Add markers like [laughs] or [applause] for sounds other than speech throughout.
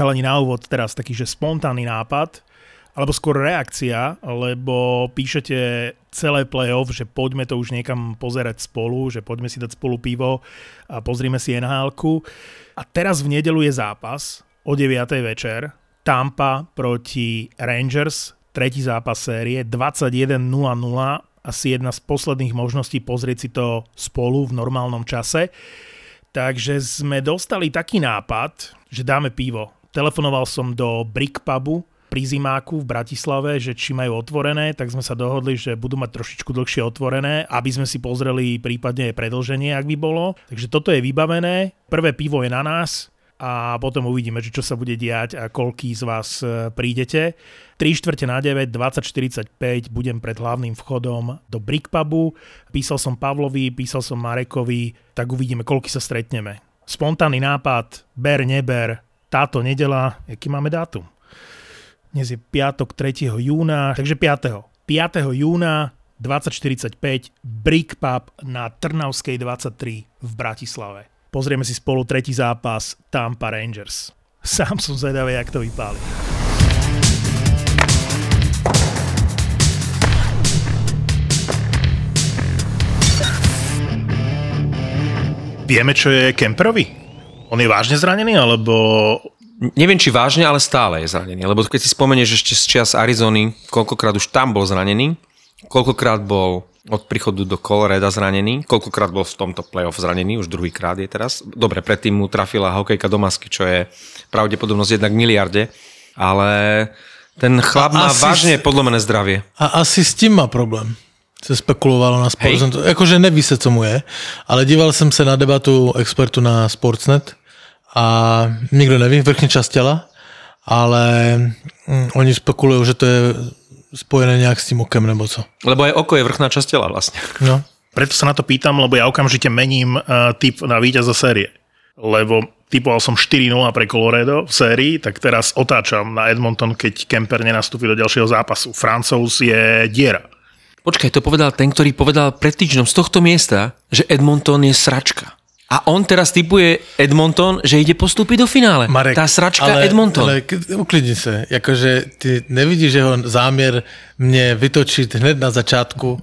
Chalani na úvod teraz taký, že spontánny nápad, alebo skôr reakcia, lebo píšete celé playoff, že poďme to už niekam pozerať spolu, že poďme si dať spolu pivo a pozrime si nhl A teraz v nedelu je zápas o 9. večer. Tampa proti Rangers, tretí zápas série, 21.00, asi jedna z posledných možností pozrieť si to spolu v normálnom čase. Takže sme dostali taký nápad, že dáme pivo. Telefonoval som do Brick Pubu, pri Zimáku v Bratislave, že či majú otvorené, tak sme sa dohodli, že budú mať trošičku dlhšie otvorené, aby sme si pozreli prípadne predlženie, ak by bolo. Takže toto je vybavené, prvé pivo je na nás a potom uvidíme, čo sa bude diať a koľký z vás e, prídete. 3 čtvrte na 9, 20.45 budem pred hlavným vchodom do Brickpubu. Písal som Pavlovi, písal som Marekovi, tak uvidíme, koľky sa stretneme. Spontánny nápad, ber, neber, táto nedela, aký máme dátum? Dnes je piatok 3. júna, takže 5. 5. júna 2045 Brick Pub na Trnavskej 23 v Bratislave. Pozrieme si spolu tretí zápas Tampa Rangers. [laughs] Sám som zvedavý, jak to vypáli. Vieme, čo je Kemperovi? On je vážne zranený, alebo Neviem, či vážne, ale stále je zranený. Lebo keď si spomenieš ešte z čias Arizony, koľkokrát už tam bol zranený, koľkokrát bol od príchodu do Colorado zranený, koľkokrát bol v tomto playoff zranený, už druhýkrát je teraz. Dobre, predtým mu trafila hokejka do masky, čo je pravdepodobnosť jednak miliarde, ale ten chlap má vážne podlomené zdravie. A asi s tím má problém se spekulovalo na Sportsnet. Jakože neví se, co mu je, ale díval jsem se na debatu expertu na Sportsnet a nikdo neví, vrchní časť tela, ale mm, oni spekulujú, že to je spojené nejak s tým okem nebo co. Lebo aj oko je vrchná časť tela vlastne. No. Preto sa na to pýtam, lebo ja okamžite mením uh, typ na víťaza série. Lebo typoval som 4-0 pre Colorado v sérii, tak teraz otáčam na Edmonton, keď Kemper nenastúpi do ďalšieho zápasu. Francouz je diera. Počkaj, to povedal ten, ktorý povedal pred týždňom z tohto miesta, že Edmonton je sračka. A on teraz typuje Edmonton, že ide postúpiť do finále. Marek, Tá sračka ale, Edmonton. Ale uklidni sa. Jakože ty nevidíš jeho zámier mne vytočiť hned na začátku.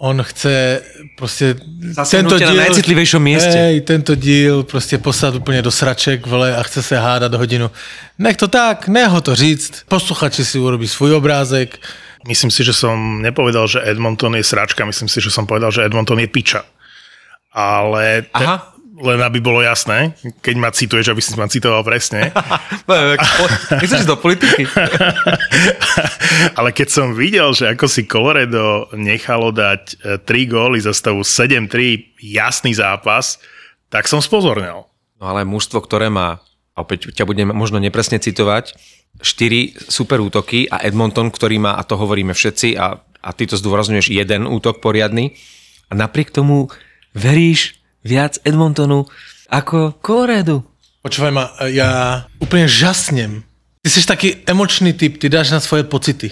On chce proste tento díl, na najcitlivejšom mieste. Hej, tento díl proste poslať úplne do sraček vole, a chce sa hádať do hodinu. Nech to tak, nech ho to říct. Posluchači si urobí svoj obrázek. Myslím si, že som nepovedal, že Edmonton je sračka. Myslím si, že som povedal, že Edmonton je piča ale te, Aha. Len aby bolo jasné, keď ma cituješ, aby si ma citoval presne. [laughs] Nechceš do politiky. [laughs] ale keď som videl, že ako si Colorado nechalo dať 3 e, góly za stavu 7-3, jasný zápas, tak som spozornil. No ale mužstvo, ktoré má, a opäť ťa budem možno nepresne citovať, 4 super útoky a Edmonton, ktorý má, a to hovoríme všetci, a, a ty to zdôrazňuješ, jeden útok poriadny, a napriek tomu veríš viac Edmontonu ako Colorado. Počúvaj ma, ja úplne žasnem. Ty jsi taký emočný typ, ty dáš na svoje pocity.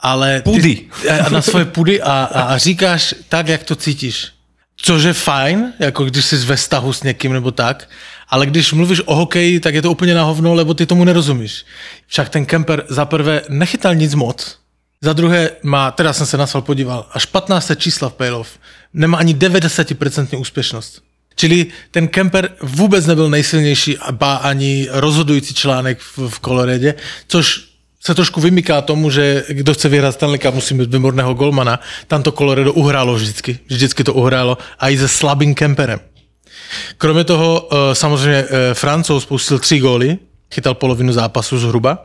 Ale pudy. Ty, na svoje pudy a, a, a říkáš tak, jak to cítíš. Což je fajn, jako když jsi ve vztahu s někým nebo tak, ale když mluvíš o hokeji, tak je to úplně na hovno, lebo ty tomu nerozumíš. Však ten Kemper za prvé nechytal nic moc, za druhé má, teraz jsem se na podíval, až 15 čísla v playoff nemá ani 90% úspěšnost. Čili ten Kemper vůbec nebyl nejsilnější, ba ani rozhodující článek v, v Koloredě, což se trošku vymyká tomu, že kdo chce vyhrát Stanley Cup, musí mít výborného golmana. Tam to Colorado uhrálo vždycky. Vždycky to uhrálo. A i se slabým Kemperem. Kromě toho eh, samozřejmě eh, Francouz spustil tři góly, chytal polovinu zápasu zhruba.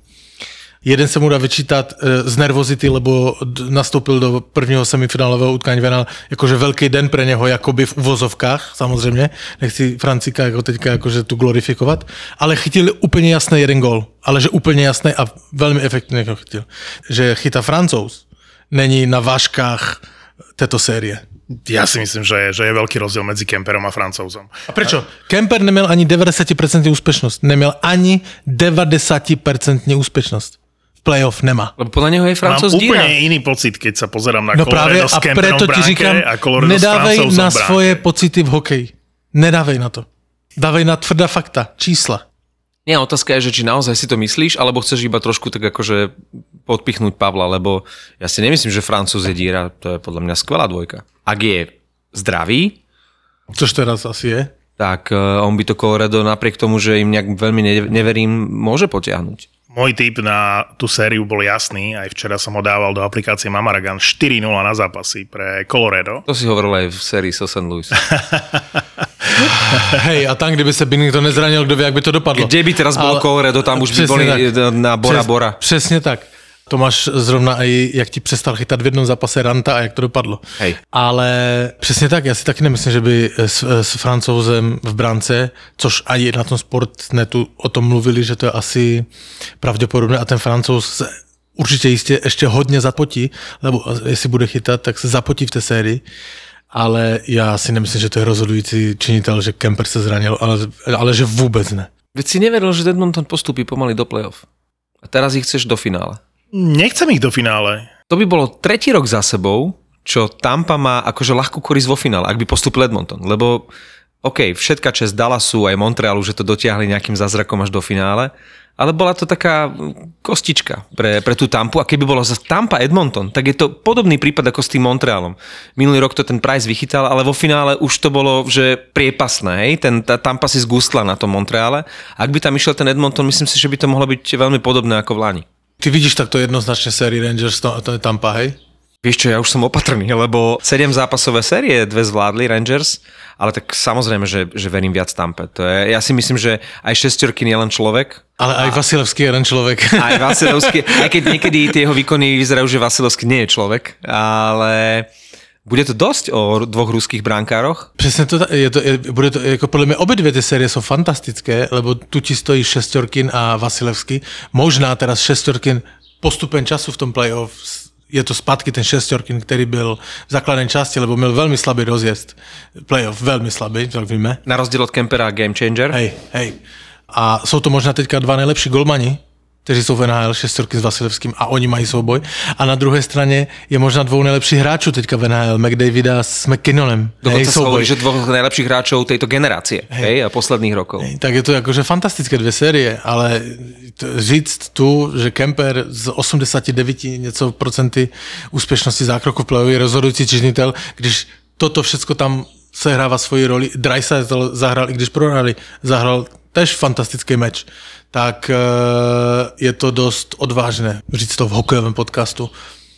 Jeden se mu dá vyčítat e, z nervozity, lebo nastoupil do prvního semifinálového utkání venal jakože velký den pre něho, jakoby v uvozovkách, samozřejmě. Nechci Francika jako teďka jakože tu glorifikovat, ale chytil úplně jasný jeden gol. Ale že úplně jasný a velmi efektivně ho chytil. Že chyta Francouz není na vážkách této série. Ja si myslím, že je, že je veľký rozdiel medzi Kemperom a Francouzom. A prečo? Kemper neměl ani 90% úspešnosť. Neměl ani 90% úspešnosť playoff nemá. Lebo podľa neho je Francúz Mám úplne díra. iný pocit, keď sa pozerám na no práve, a preto ti říkam, a nedávej na svoje pocity v hokeji. Nedávej na to. Dávej na tvrdá fakta, čísla. Nie, otázka je, že či naozaj si to myslíš, alebo chceš iba trošku tak akože podpichnúť Pavla, lebo ja si nemyslím, že Francúz je díra, to je podľa mňa skvelá dvojka. Ak je zdravý, Což teraz asi je. tak eh, on by to Colorado napriek tomu, že im nejak veľmi ne- neverím, môže potiahnuť. Môj tip na tú sériu bol jasný, aj včera som ho dával do aplikácie Mamaragan 4-0 na zápasy pre Colorado. To si hovoril aj v sérii so St. Louis. [laughs] Hej, a tam, kdyby se Binnington nezranil, kdo ví, jak by to dopadlo. Kde by teraz bolo Ale- Colorado, tam už by boli tak. na Bora Přes- Bora. Přesně tak. To máš zrovna i, jak ti přestal chytat v jednom zápase Ranta a jak to dopadlo. Hej. Ale přesně tak, já si taky nemyslím, že by s, s francouzem v brance, což ani na tom sportnetu o tom mluvili, že to je asi pravděpodobné a ten francouz se určitě jistě ještě hodně zapotí, lebo jestli bude chytat, tak se zapotí v té sérii. Ale já si nemyslím, že to je rozhodující činitel, že Kemper se zranil, ale, ale že vůbec ne. Veď si neveril, že Edmonton postupí pomaly do play-off. A teraz ich chceš do finále. Nechcem ich do finále. To by bolo tretí rok za sebou, čo Tampa má akože ľahkú korisť vo finále, ak by postupil Edmonton. Lebo OK, všetka čest Dallasu aj Montrealu, že to dotiahli nejakým zázrakom až do finále, ale bola to taká kostička pre, pre tú Tampu a keby bolo za Tampa Edmonton, tak je to podobný prípad ako s tým Montrealom. Minulý rok to ten Price vychytal, ale vo finále už to bolo, že priepasné, hej? Ten, tá Tampa si zgustla na tom Montreale. Ak by tam išiel ten Edmonton, myslím si, že by to mohlo byť veľmi podobné ako v Lani. Ty vidíš takto jednoznačne sérii Rangers, to, to je Tampa, hej? Vieš čo, ja už som opatrný, [laughs] lebo 7 zápasové série dve zvládli Rangers, ale tak samozrejme, že, že verím viac Tampe. To je, ja si myslím, že aj šestorky nie len človek, Ale aj Vasilevský je jeden človek. [laughs] aj Vasilevský, aj keď niekedy tie jeho výkony vyzerajú, že Vasilevský nie je človek, ale bude to dosť o dvoch ruských brankároch. Přesně to, je to, je, bude to, jako podle mě obě dvě ty série jsou fantastické, lebo tu ti stojí Šestorkin a Vasilevský. Možná teraz Šestorkin postupem času v tom playoff je to zpátky ten Šestorkin, který byl v základné části, lebo měl velmi slabý rozjezd. Playoff velmi slabý, tak víme. Na rozdiel od Kempera Game Changer. Hej, hej. A jsou to možná teďka dva nejlepší golmani, kteří jsou v NHL, Šestorky s Vasilevským a oni mají souboj. A na druhé straně je možná dvou nejlepších hráčů teďka v NHL, McDavida s McKinnonem. Dokonca sa hovorí, že dvoch najlepších hráčov tejto generácie hej. a posledných rokov. Hej, Tak je to jakože fantastické dvě série, ale říct tu, že Kemper z 89 něco procenty úspěšnosti zákroku v playoff je rozhodující činitel, když toto všecko tam sehrává svoji roli. Dreisaitl zahrál, i když prohrali, zahrál tež fantastický meč, tak eh, je to dost odvážné říct to v hokejovém podcastu,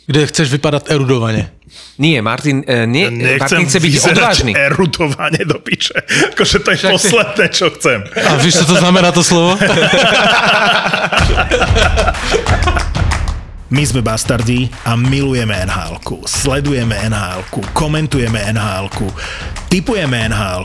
kde chceš vypadat erudovaně. Nie, Martin, e, nie, Martin chce byť odvážny. erutovane do piče. Akože to je Však posledné, čo chcem. A víš, co to znamená to slovo? [laughs] My sme bastardi a milujeme nhl Sledujeme nhl komentujeme nhl typujeme nhl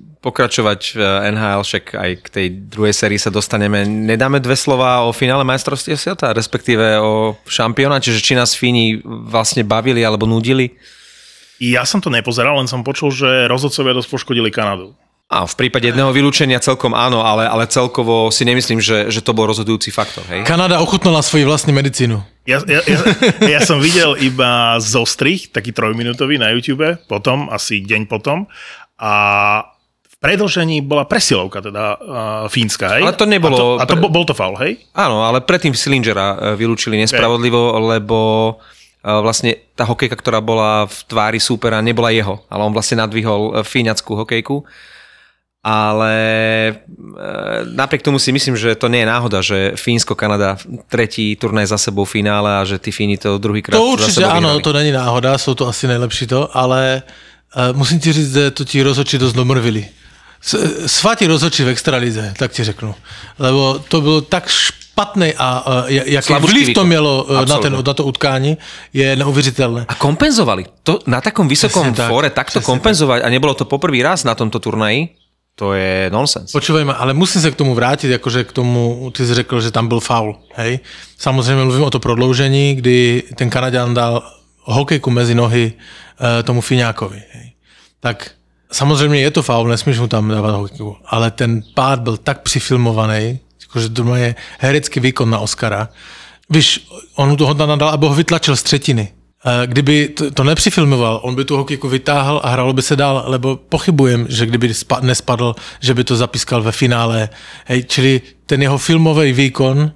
pokračovať v NHL, však aj k tej druhej sérii sa dostaneme. Nedáme dve slova o finále majstrovstiev sveta, respektíve o šampionáte, že či nás Fíni vlastne bavili alebo nudili. Ja som to nepozeral, len som počul, že rozhodcovia dosť poškodili Kanadu. A v prípade jedného vylúčenia celkom áno, ale, ale celkovo si nemyslím, že, že to bol rozhodujúci faktor. Hej? Kanada ochutnala svoji vlastní medicínu. Ja, ja, ja, ja som videl iba zostrih, taký trojminútový na YouTube, potom, asi deň potom. A predlžení bola presilovka, teda uh, fínska, hej? Ale to nebolo- A to, a to bol, bol to faul, hej? Áno, ale predtým Slingera e, vylúčili nespravodlivo, lebo e, vlastne tá hokejka, ktorá bola v tvári súpera, nebola jeho, ale on vlastne nadvihol e, fíňackú hokejku. Ale e, napriek tomu si myslím, že to nie je náhoda, že Fínsko-Kanada tretí turnaj za sebou v finále a že tí Fíni to druhýkrát To za určitě sebou ano, vyhrali. to není náhoda, jsou to asi nejlepší to, ale musím ti říct, že to ti rozhodčí dost domrvili. S- Svatí rozhodčí v extralize, tak ti řeknu. Lebo to bylo tak špatný a uh, jaký vliv to mělo uh, na, ten, na to utkání, je neuvěřitelné. A kompenzovali. To na takom vysokom Presne tak, fóre takto kompenzovať a nebolo to poprvý raz na tomto turnaji, to je nonsens. Počúvaj ma, ale musím sa k tomu vrátiť, akože k tomu, ty si řekl, že tam byl faul, hej. Samozrejme mluvím o to prodloužení, kdy ten Kanaďan dal hokejku mezi nohy uh, tomu Fiňákovi, hej. Tak samozřejmě je to faul, nesmíš mu tam dávat hokejku, ale ten pád byl tak přifilmovaný, jakože to je herecký výkon na Oscara. Víš, on mu to hodna nadal, aby ho vytlačil z třetiny. Eh, Kdyby to, nepřifilmoval, on by tu hokejku vytáhl a hralo by se dál, lebo pochybujem, že kdyby spa, nespadl, že by to zapískal ve finále. Hej, čili ten jeho filmový výkon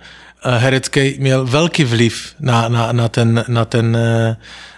herecký měl velký vliv na, na, na ten, na ten eh,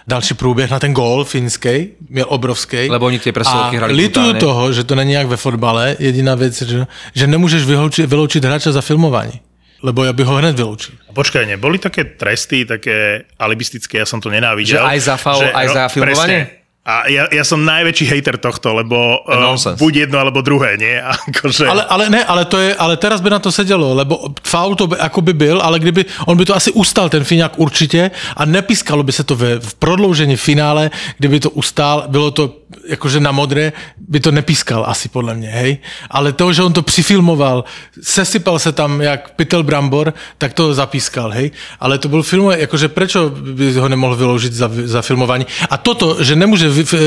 další průběh, na ten gól finský, měl obrovský. Lebo oni tie presilovky hrali lituju brutálne. toho, že to není jak ve fotbale, jediná věc, že, že nemůžeš vyloučit, vyloučit hráča za filmování. Lebo ja bych ho hned vyloučil. Počkaj, neboli také tresty, také alibistické, ja som to nenávidel. Že aj za faul, že- aj za filmovanie? presne. A ja, ja som najväčší hejter tohto, lebo uh, buď jedno alebo druhé, nie? [laughs] Akože... Ale, ale ne, ale, to je, ale teraz by na to sedělo, lebo faul to by, ako by byl, ale kdyby, on by to asi ustal ten Fiňák určitě a nepiskalo by se to ve, v prodloužení finále, kdyby to ustál, bylo to jakože na modré, by to nepískal asi podle mě, hej. Ale to, že on to přifilmoval, sesypal se tam jak pytel brambor, tak to zapískal, hej. Ale to byl film, jakože prečo by ho nemohl vyloužit za, za filmování. A toto, že nemůže vy, vy,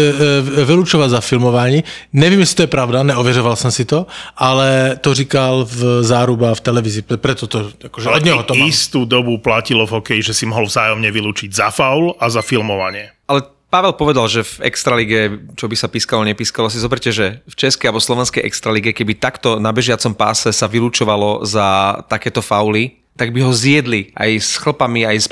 vylučovat za filmování, nevím, jestli to je pravda, neověřoval jsem si to, ale to říkal v záruba v televizi, pre- preto to, akože od něho to mám. istú dobu platilo v hokeji, že si mohol vzájomne vylúčiť za faul a za filmovanie. Pavel povedal, že v Extralige, čo by sa pískalo, nepískalo, si zoberte, že v Českej alebo Slovenskej Extralige, keby takto na bežiacom páse sa vylúčovalo za takéto fauly, tak by ho zjedli aj s chlpami, aj s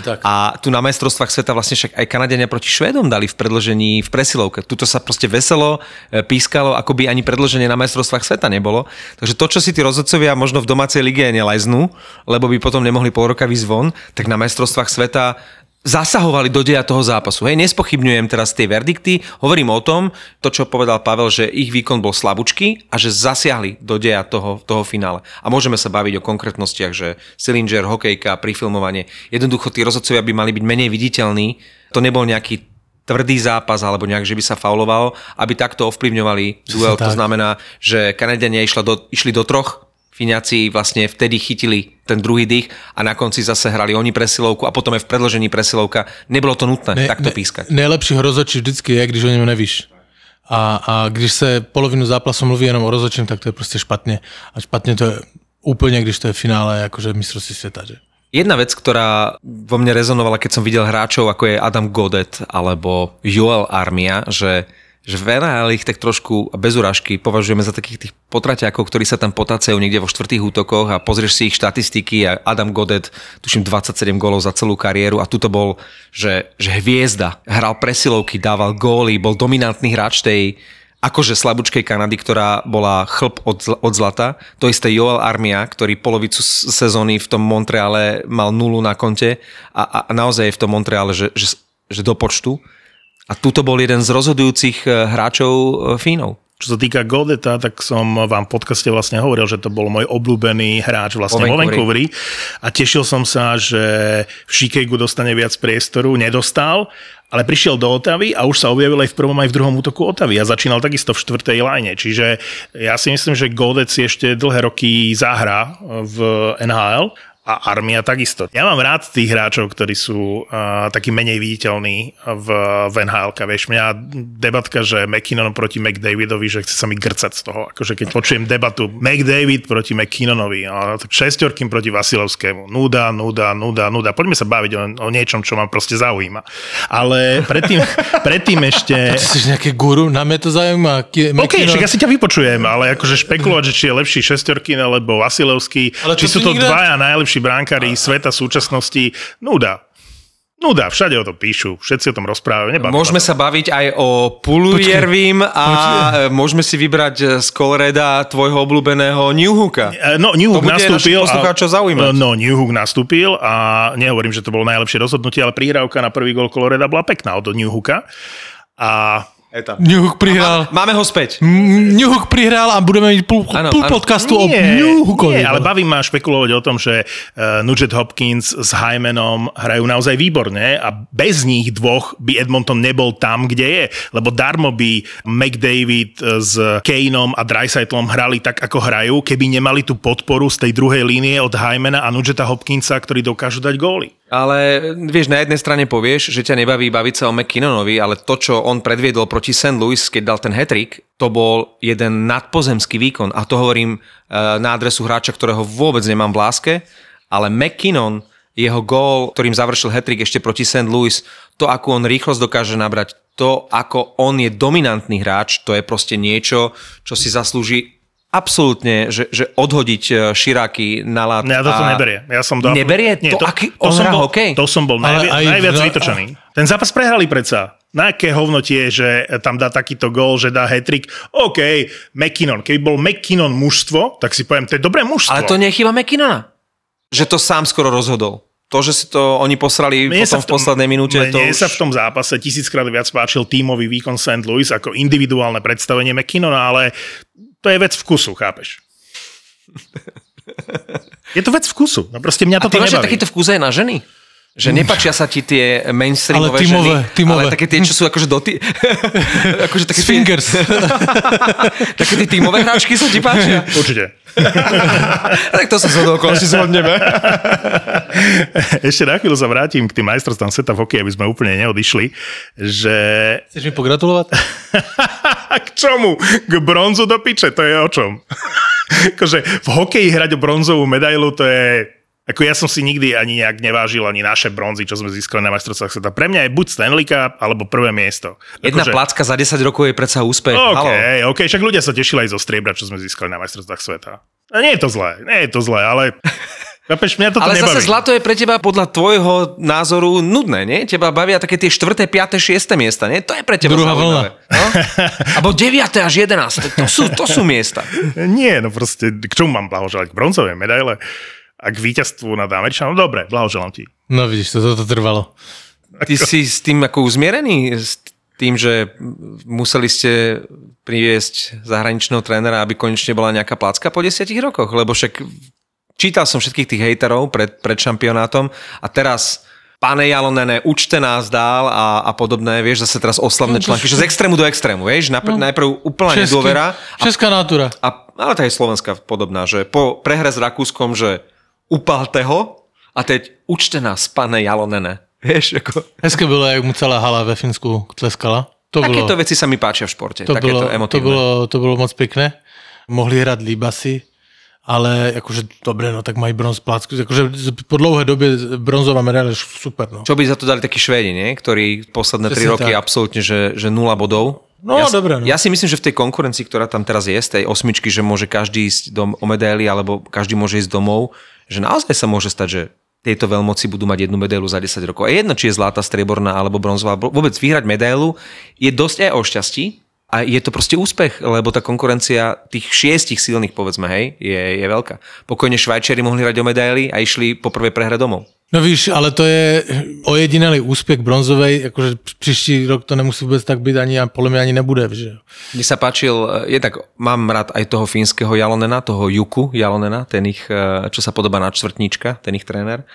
tak. A tu na majstrovstvách sveta vlastne však aj Kanadiania proti Švédom dali v predložení v presilovke. Tuto sa proste veselo e, pískalo, ako by ani predloženie na majstrovstvách sveta nebolo. Takže to, čo si tí rozhodcovia možno v domácej lige nelajznú, lebo by potom nemohli pol roka výsť von, tak na majstrovstvách sveta zasahovali do deja toho zápasu. Hej, nespochybňujem teraz tie verdikty, hovorím o tom, to, čo povedal Pavel, že ich výkon bol slabúčky a že zasiahli do deja toho, toho finále. A môžeme sa baviť o konkrétnostiach, že Sillinger, hokejka, prifilmovanie. Jednoducho tí rozhodcovia by mali byť menej viditeľní. To nebol nejaký tvrdý zápas alebo nejak, že by sa faulovalo, aby takto ovplyvňovali duel. To znamená, že Kanadiania išla do, išli do troch Fíňaci vlastne vtedy chytili ten druhý dých a na konci zase hrali oni presilovku a potom aj v predložení presilovka. Nebolo to nutné ne, takto pískať. Nejlepší rozhodčí vždycky je, když o něm nevíš. A, a když se polovinu zápasu mluví jenom o rozhodčím, tak to je prostě špatně. A špatně to je úplně, když to je finále akože mistrovství světa. Že? Jedna vec, ktorá vo mne rezonovala, keď som videl hráčov, ako je Adam Godet alebo Joel Armia, že že v NHL ich tak trošku bez urážky považujeme za takých tých potraťákov, ktorí sa tam potacajú niekde vo štvrtých útokoch a pozrieš si ich štatistiky a Adam Godet, tuším 27 gólov za celú kariéru a tuto bol, že, že hviezda, hral presilovky, dával góly, bol dominantný hráč tej akože slabúčkej Kanady, ktorá bola chlp od, od zlata. To isté Joel Armia, ktorý polovicu sezóny v tom Montreale mal nulu na konte a, a naozaj je v tom Montreale, že, že, že do počtu. A tuto bol jeden z rozhodujúcich eh, hráčov eh, Fínov. Čo sa týka Godeta, tak som vám v podcaste vlastne hovoril, že to bol môj obľúbený hráč vlastne Vo Vancouveri. A tešil som sa, že v Chicagu dostane viac priestoru, nedostal, ale prišiel do Otavy a už sa objavil aj v prvom aj v druhom útoku Otavy a začínal takisto v štvrtej line. Čiže ja si myslím, že Godet si ešte dlhé roky zahrá v NHL a armia takisto. Ja mám rád tých hráčov, ktorí sú uh, takí menej viditeľní v, v nhl Vieš, mňa debatka, že McKinnon proti McDavidovi, že chce sa mi grcať z toho. Akože keď počujem debatu McDavid proti McKinnonovi, tak šestorkým proti Vasilovskému. Nuda, nuda, nuda, nuda. Poďme sa baviť o, o niečom, čo ma proste zaujíma. Ale predtým, [laughs] predtým ešte... Ty jsi nějaký guru, nám je to zajímá. Ki- OK, McKinnon- však ja si ťa vypočujem, ale akože špekulovať, že či je lepší Šestorkin alebo Vasilevský, Ale či sú to nikde- dvaja najlepší bránkári sveta súčasnosti, nuda. Nuda, všade o to píšu, všetci o tom rozprávajú. Môžeme sa baviť aj o Pulujervím a eh, môžeme si vybrať eh, z Coloreda tvojho obľúbeného Newhooka. E, No, New To Hook bude nastúpil. poslucháčov zaujímať. No, New Hook nastúpil a nehovorím, že to bolo najlepšie rozhodnutie, ale príhrávka na prvý gol Coloreda bola pekná od New Hooka. A etap. Newhook prihral. Máme ho späť. Newhook prihral a budeme mať pol, Áno, pol áno. podcastu o Nie, Newhookovi. nie, ale baví ma špekulovať o tom, že uh, Nugent Hopkins s Hymanom hrajú naozaj výborne a bez nich dvoch by Edmonton nebol tam, kde je. Lebo darmo by McDavid eh, s Kaneom a Dreisaitlom hrali tak, ako hrajú, keby nemali tú podporu z tej druhej línie od Hymana a Nugenta Hopkinsa, ktorí dokážu dať góly. Ale vieš, na jednej strane povieš, že ťa nebaví baviť sa o McKinnonovi, ale to, čo on predviedol proti St. Louis, keď dal ten hetrik, to bol jeden nadpozemský výkon. A to hovorím e, na adresu hráča, ktorého vôbec nemám v láske, ale McKinnon, jeho gól, ktorým završil hetrik ešte proti St. Louis, to, ako on rýchlosť dokáže nabrať, to, ako on je dominantný hráč, to je proste niečo, čo si zaslúži absolútne, že, že odhodiť e, širáky na lát. Ja toto a- neberie. Ja som do... Neberie? To aký- on som bol, hokej? To som bol najvi- aj najviac v- vytočený. Ten zápas prehrali predsa. Na aké hovno tie, že tam dá takýto gól, že dá hetrik. OK, McKinnon. Keby bol McKinnon mužstvo, tak si poviem, to je dobré mužstvo. Ale to nie je chyba McKinnona. Že to sám skoro rozhodol. To, že si to oni posrali Mne potom v poslednej minúte, mne to už... sa v tom zápase tisíckrát viac páčil tímový výkon St. Louis ako individuálne predstavenie McKinnona, ale to je vec vkusu, chápeš? [laughs] Je to vec vkusu. No proste mňa A ty toto máš nebaví. takýto vkus aj na ženy? Že nepačia sa ti tie mainstreamové Ale tímové, ženy, tímové. ale také tie, čo sú akože doty... [laughs] akože také tie, Fingers. [laughs] také tie tímové hráčky sa ti páčia. Určite. [laughs] tak to sa zhodol, si zhodneme. Ešte na chvíľu sa vrátim k tým majstrovstvám sveta v hokeji, aby sme úplne neodišli, že Chceš mi pogratulovať? k čomu? K bronzu do piče, to je o čom? akože v hokeji hrať o bronzovú medailu, to je... Ako ja som si nikdy ani nejak nevážil ani naše bronzy, čo sme získali na majstrovstvách sveta. Pre mňa je buď Stanley Cup, alebo prvé miesto. Jedna Akože- placka za 10 rokov je predsa úspech. OK, Haló. OK, však ľudia sa tešili aj zo striebra, čo sme získali na majstrovstvách sveta. A nie je to zlé, nie je to zlé, ale... [laughs] Chápeš, mňa toto Ale nebaví. zase zlato je pre teba podľa tvojho názoru nudné, nie? Teba bavia také tie 4., 5., 6. miesta, nie? To je pre teba Druhá zaujímavé. No? Abo 9. až 11. To sú, to sú miesta. [laughs] Nie, no proste, k čomu mám blahoželať? K bronzovej medaile? A k víťazstvu nad Američanom? Dobre, blahoželám ti. No vidíš, to, toto trvalo. Ty si s tým ako uzmierený? S tým, že museli ste priviesť zahraničného trénera, aby konečne bola nejaká placka po 10 rokoch? Lebo však čítal som všetkých tých hejterov pred, pred šampionátom a teraz Pane Jalonené, učte nás dál a, a podobné, vieš, zase teraz oslavné články, že z extrému do extrému, vieš, Napr- najprv úplná Český- nedôvera a Česká natúra. A, ale to je slovenská podobná, že po prehre s Rakúskom, že upalte ho a teď učte nás, pane Jalonene. Vieš, ako... Hezké bylo, jak mu celá hala ve Finsku tleskala. To Takéto bylo, veci sa mi páčia v športe. to, takéto bylo, to, emotívne. bylo, to bylo moc pěkné. Mohli hrát líbasy, ale jakože dobré, no tak mají bronz plácku. Jakože po dlouhé době bronzová medaile je super, no. Čo by za to dali takí Švédi, nie? ktorí posledné tri roky tak. absolútne, že, že nula bodov. No, ja, dobre, no. Ja si myslím, že v tej konkurencii, ktorá tam teraz je, z tej osmičky, že môže každý ísť dom, o medaily, alebo každý môže ísť domov, že naozaj sa môže stať, že tieto veľmoci budú mať jednu medailu za 10 rokov. A jedno, či je zlatá, strieborná alebo bronzová, vôbec vyhrať medailu je dosť aj o šťastí a je to proste úspech, lebo tá konkurencia tých šiestich silných, povedzme, hej, je, je veľká. Pokojne Švajčiari mohli hrať o medaily a išli po prvej prehre domov. No víš, ale to je ojedinelý úspěch bronzovej, jakože příští rok to nemusí vůbec tak být ani a podle mě ani nebude, že. Mne sa páčil, je tak, mám rád aj toho fínskeho Jalonena, toho Juku Jalonena, ten ich, eh, čo sa podobá na čtvrtníčka, ten ich tréner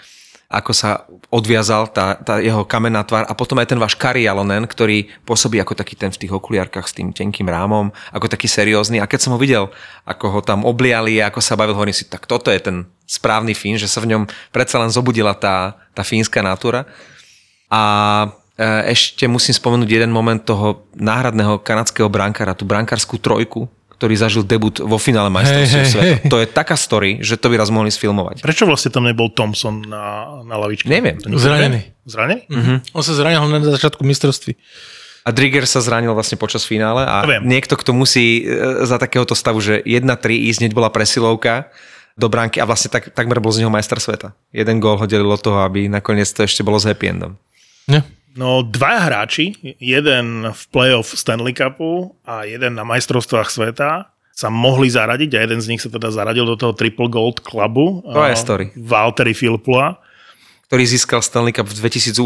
ako sa odviazal tá, tá jeho kamenná tvár a potom aj ten váš Kari Jalonen, ktorý pôsobí ako taký ten v tých okuliarkách s tým tenkým rámom, ako taký seriózny a keď som ho videl, ako ho tam obliali ako sa bavil, hovorím si, tak toto je ten správny Fín, že sa v ňom predsa len zobudila tá, tá fínska natúra. A e, ešte musím spomenúť jeden moment toho náhradného kanadského brankára, tú brankárskú trojku, ktorý zažil debut vo finále majstrovstiev hej, sveta. hej. To je taká story, že to by raz mohli sfilmovať. Prečo vlastne tam nebol Thompson na, na lavičke? Neviem. Zranený. Zranený? Mhm. On se zranil na začátku mistrovství. A Drigger sa zranil vlastne počas finále a viem. niekto, kto musí e, za takéhoto stavu, že 1-3 ísť, hneď bola presilovka do bránky a vlastne tak, takmer bol z neho majster sveta. Jeden gól ho delilo toho, aby nakoniec to ešte bolo s happy endom. Ne? No, dvaja hráči, jeden v playoff Stanley Cupu a jeden na majstrovstvách sveta, sa mohli zaradiť a jeden z nich sa teda zaradil do toho Triple Gold Clubu. To je A story. Valtteri Filppula. ktorý získal Stanley Cup v 2008.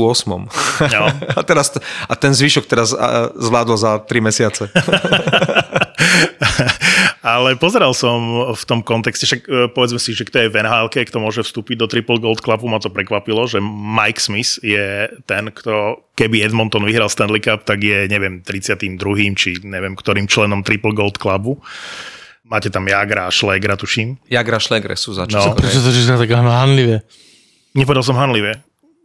No. [laughs] a, teraz, a ten zvyšok teraz a, zvládol za 3 mesiace. [laughs] [laughs] Ale pozeral som v tom kontexte, však e, povedzme si, že kto je v nhl kto môže vstúpiť do Triple Gold Clubu, ma to prekvapilo, že Mike Smith je ten, kto keby Edmonton vyhral Stanley Cup, tak je, neviem, 32. či neviem, ktorým členom Triple Gold Clubu. Máte tam Jagra a Schlegra, tuším. Jagra Šlegre sú za No. čo. Prečo to tak hanlivé? Nepovedal som hanlivé.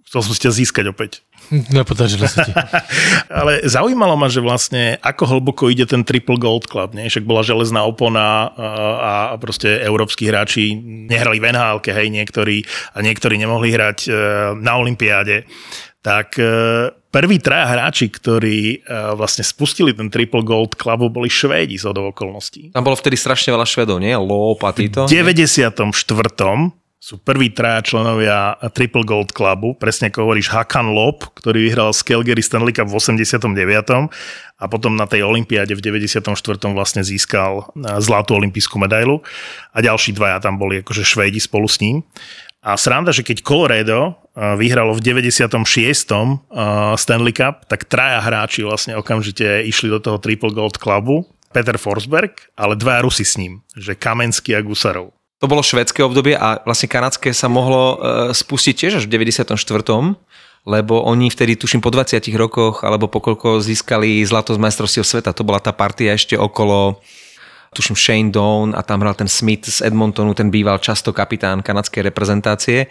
Chcel som si ťa získať opäť. [laughs] Nepodařilo sa ti. [laughs] Ale zaujímalo ma, že vlastne ako hlboko ide ten Triple Gold Club, nie? Však bola železná opona a, a proste európsky hráči nehrali v nhl hej, niektorí a niektorí nemohli hrať e, na Olympiáde. Tak e, prví traja hráči, ktorí e, vlastne spustili ten Triple Gold Club, boli Švédi z okolností. Tam bolo vtedy strašne veľa Švedov, nie? Lop a títo. V 94. sú prví traja členovia Triple Gold Clubu, presne ako hovoríš Hakan Lop, ktorý vyhral z Calgary Stanley Cup v 89. a potom na tej olympiáde v 94. vlastne získal eh, zlatú olympijskú medailu a ďalší dvaja tam boli akože Švédi spolu s ním. A sranda, že keď Colorado eh, vyhralo v 96. eh, Stanley Cup, tak traja hráči vlastne okamžite išli do toho Triple Gold Clubu. Peter Forsberg, ale dva Rusi s ním, že Kamenský a Gusarov. To bolo švedské obdobie a vlastne kanadské sa mohlo uh, spustiť tiež až v 94. lebo oni vtedy, tuším, po 20 rokoch alebo po koľko získali zlato z majstrovstiev sveta. To bola tá partia ešte okolo tuším Shane Doan a tam hral ten Smith z Edmontonu, ten býval často kapitán kanadskej reprezentácie.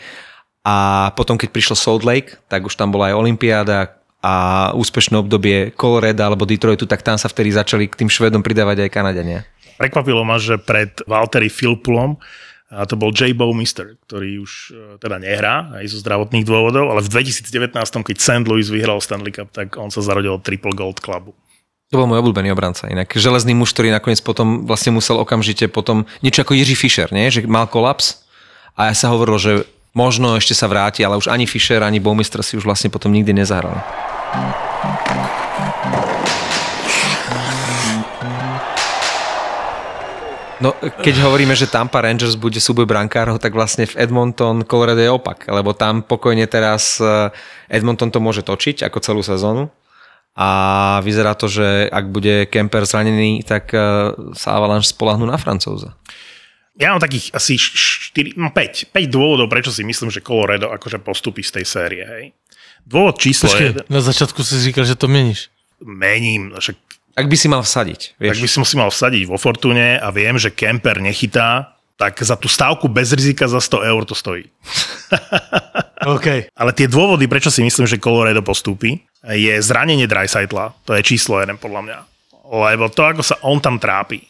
A potom, keď prišlo Salt Lake, tak už tam bola aj Olympiáda a úspešné obdobie Colorado alebo Detroitu, tak tam sa vtedy začali k tým Švedom pridávať aj Kanadania. Prekvapilo ma, že pred Valtteri Filpulom a to bol J. Bowmister, ktorý už e, teda nehrá aj zo zdravotných dôvodov, ale v 2019, keď St. Louis vyhral Stanley Cup, tak on sa zarodil od Triple Gold Clubu. To bol môj obľúbený obranca. Inak železný muž, ktorý nakoniec potom vlastne musel okamžite potom, niečo ako Jiří Fischer, nie? že mal kolaps a ja sa hovorilo, že možno ešte sa vráti, ale už ani Fischer, ani Bowmister si už vlastne potom nikdy nezahrali. No, keď hovoríme, že Tampa Rangers bude súboj brankárov, tak vlastne v Edmonton Colorado je opak, lebo tam pokojne teraz eh, Edmonton to môže točiť ako celú sezónu a vyzerá to, že ak bude Kemper zranený, tak eh, sa Avalanche spolahnú na Francúza. Ja mám takých asi 4, no 5, 5 dôvodov, prečo si myslím, že Colorado akože postupí z tej série. Hej. Dôvod číslo Počkej, 1, na začiatku si říkal, že to meníš. mením, však Ak by si mal vsadiť, vieš. by som si mal vsadiť vo Fortune a viem, že Kemper nechytá, tak za tú stávku bez rizika za 100 eur to stojí. [laughs] OK. Ale tie dôvody, prečo si myslím, že Colorado postúpi, je zranenie Dreisaitla. To je číslo jeden podľa mňa. Lebo to, ako sa on tam trápi,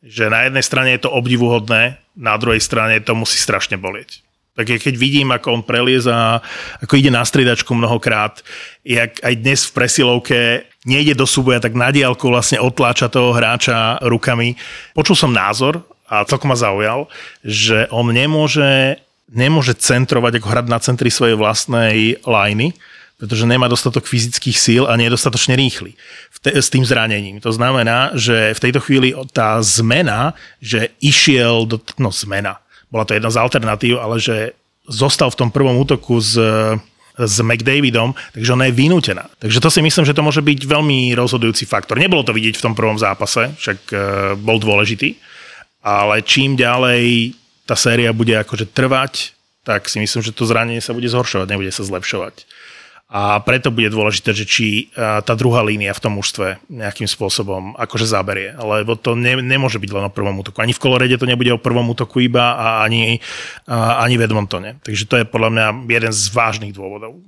že na jednej strane je to obdivuhodné, na druhej strane to musí strašne bolieť. Tak keď vidím, ako on prelieza, ako ide na striedačku mnohokrát, jak aj dnes v presilovke nejde do súboja, tak na diálku vlastne otláča toho hráča rukami. Počul som názor a celkom ma zaujal, že on nemôže, nemôže centrovať, ako hrať na centri svojej vlastnej liney, pretože nemá dostatok fyzických síl a nie je dostatočne rýchly s tým zranením. To znamená, že v tejto chvíli tá zmena, že išiel do... No zmena. Bola to jedna z alternatív, ale že zostal v tom prvom útoku s, s McDavidom, takže ona je vynútená. Takže to si myslím, že to môže byť veľmi rozhodujúci faktor. Nebolo to vidieť v tom prvom zápase, však e, bol dôležitý, ale čím ďalej tá séria bude akože trvať, tak si myslím, že to zranenie sa bude zhoršovať, nebude sa zlepšovať. A preto bude dôležité, že či a, tá druhá línia v tom mužstve nejakým spôsobom akože zaberie. Lebo to ne, nemôže byť len o prvom útoku. Ani v Kolorede to nebude o prvom útoku iba a ani, a, ani v Edmontone. Takže to je podľa mňa jeden z vážnych dôvodov.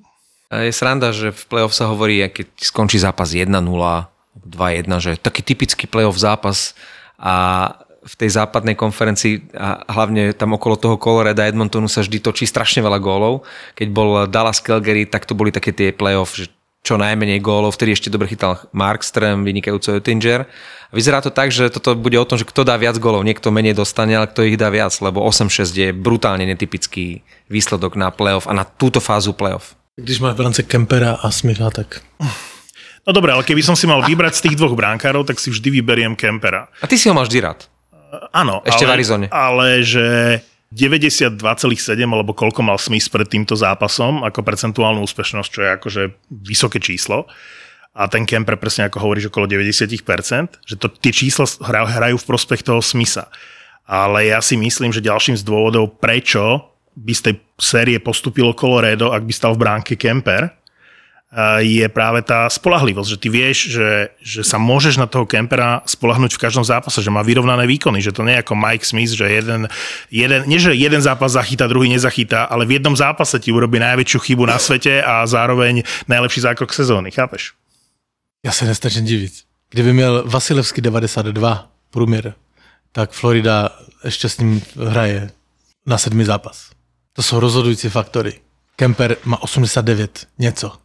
Je sranda, že v play-off sa hovorí, keď skončí zápas 1-0, 2-1, že taký typický play-off zápas a v tej západnej konferencii a hlavne tam okolo toho Colorado Edmontonu sa vždy točí strašne veľa gólov. Keď bol Dallas Calgary, tak to boli také tie play-off, že čo najmenej gólov, vtedy ešte dobre chytal Markström, vynikajúco Oettinger. Vyzerá to tak, že toto bude o tom, že kto dá viac gólov, niekto menej dostane, ale kto ich dá viac, lebo 8-6 je brutálne netypický výsledok na playoff a na túto fázu playoff. Když máš brance Kempera a Smitha, tak... No dobre, ale keby som si mal vybrať z tých dvoch bránkárov, tak si vždy vyberiem Kempera. A ty si ho máš vždy rád. Áno. Ešte ale, v Arizone. Ale že 92,7 alebo koľko mal Smith pred týmto zápasom ako percentuálnu úspešnosť, čo je akože vysoké číslo. A ten Kemper presne ako hovoríš okolo 90%, že to, tie čísla hrajú, hrajú v prospech toho Smitha. Ale ja si myslím, že ďalším z dôvodov, prečo by z tej série postupilo Colorado, ak by stal v bránke Kemper, je práve tá spolahlivosť, že ty vieš, že, že sa môžeš na toho kempera spolahnuť v každom zápase, že má vyrovnané výkony, že to nie je ako Mike Smith, že jeden, jeden, nie že jeden zápas zachytá, druhý nezachytá, ale v jednom zápase ti urobí najväčšiu chybu na svete a zároveň najlepší zákrok sezóny, chápeš? Já se nestačím divit. Kdyby měl Vasilevský 92 průměr, tak Florida ještě s ním hraje na sedmý zápas. To jsou rozhodující faktory. Kemper má 89 něco.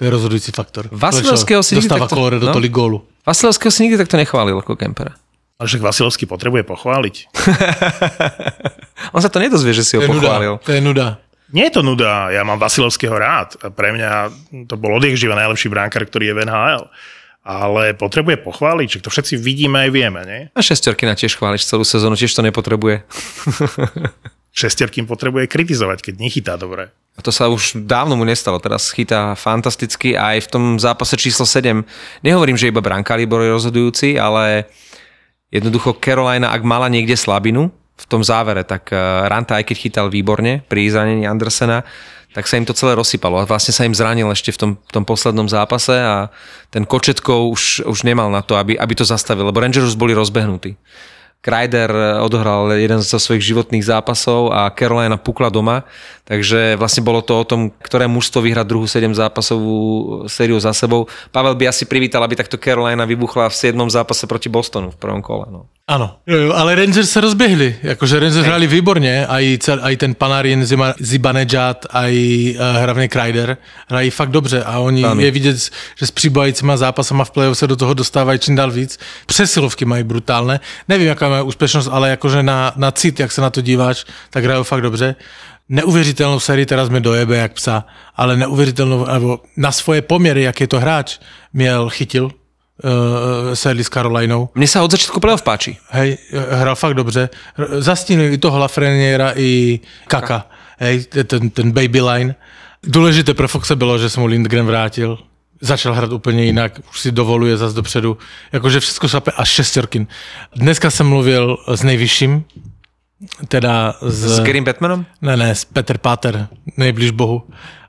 To je rozhodující faktor. Vasilevského si dostáva takto- Colorado no. tolik gólu. Vasilevského si nikdy takto nechválil ako Kempera. Ale však Vasilovský potrebuje pochváliť. [laughs] On sa to nedozvie, že si ho To pochválil. nuda. To je nuda. Nie je to nuda, ja mám Vasilovského rád. A pre mňa to bol odjak živa najlepší bránkar, ktorý je v NHL. Ale potrebuje pochváliť, že to všetci vidíme aj vieme, nie? A šestorky na tiež chváliš celú sezónu, tiež to nepotrebuje. [laughs] Šestierkým potrebuje kritizovať, keď nechytá dobre. A to sa už dávno mu nestalo. Teraz chytá fantasticky aj v tom zápase číslo 7. Nehovorím, že iba brankári boli rozhodujúci, ale jednoducho Carolina, ak mala niekde slabinu v tom závere, tak eh, Ranta, aj keď chytal výborne pri zranení Andersena, tak sa im to celé rozsypalo. A vlastne sa im zranil ešte v tom, v tom poslednom zápase a ten Kočetkov už, už nemal na to, aby, aby to zastavil, lebo Rangers boli rozbehnutí. Kreider odohral jeden zo svojich životných zápasov a Carolina pukla doma, takže vlastne bolo to o tom, ktoré mužstvo vyhrá druhú 7 zápasovú sériu za sebou. Pavel by asi privítal, aby takto Carolina vybuchla v 7 zápase proti Bostonu v prvom kole. No. Ano, ale Rangers se rozběhli, jakože Rangers hráli výborně, a i, cel, a i ten Panarin, Zima, Zibanejad, a i uh, hlavně Kreider hrají fakt dobře a oni Velmi. je vidět, že s příbajícíma zápasama v playoff se do toho dostávají čím dál víc. Přesilovky mají brutálne, nevím, jaká mají úspěšnost, ale jakože na, na cit, jak se na to díváš, tak hrajou fakt dobře. Neuvěřitelnou sérii teraz mi dojebe jak psa, ale neuvěřitelnou, nebo na svoje poměry, jak je to hráč, měl, chytil uh, sérii s Carolinou. Mne sa od začiatku playoff páči. Hej, hral fakt dobře. Zastínil i toho Lafreniera, i Kaka. Hej, ten, ten baby line. Důležité pro Foxe bylo, že se mu Lindgren vrátil. Začal hrát úplně jinak, už si dovoluje zase dopředu. Jakože všechno šlape až šestorkin. Dneska jsem mluvil s nejvyšším, teda z... S Garym Batmanom? Ne, ne, s Petr Páter, nejblíž Bohu.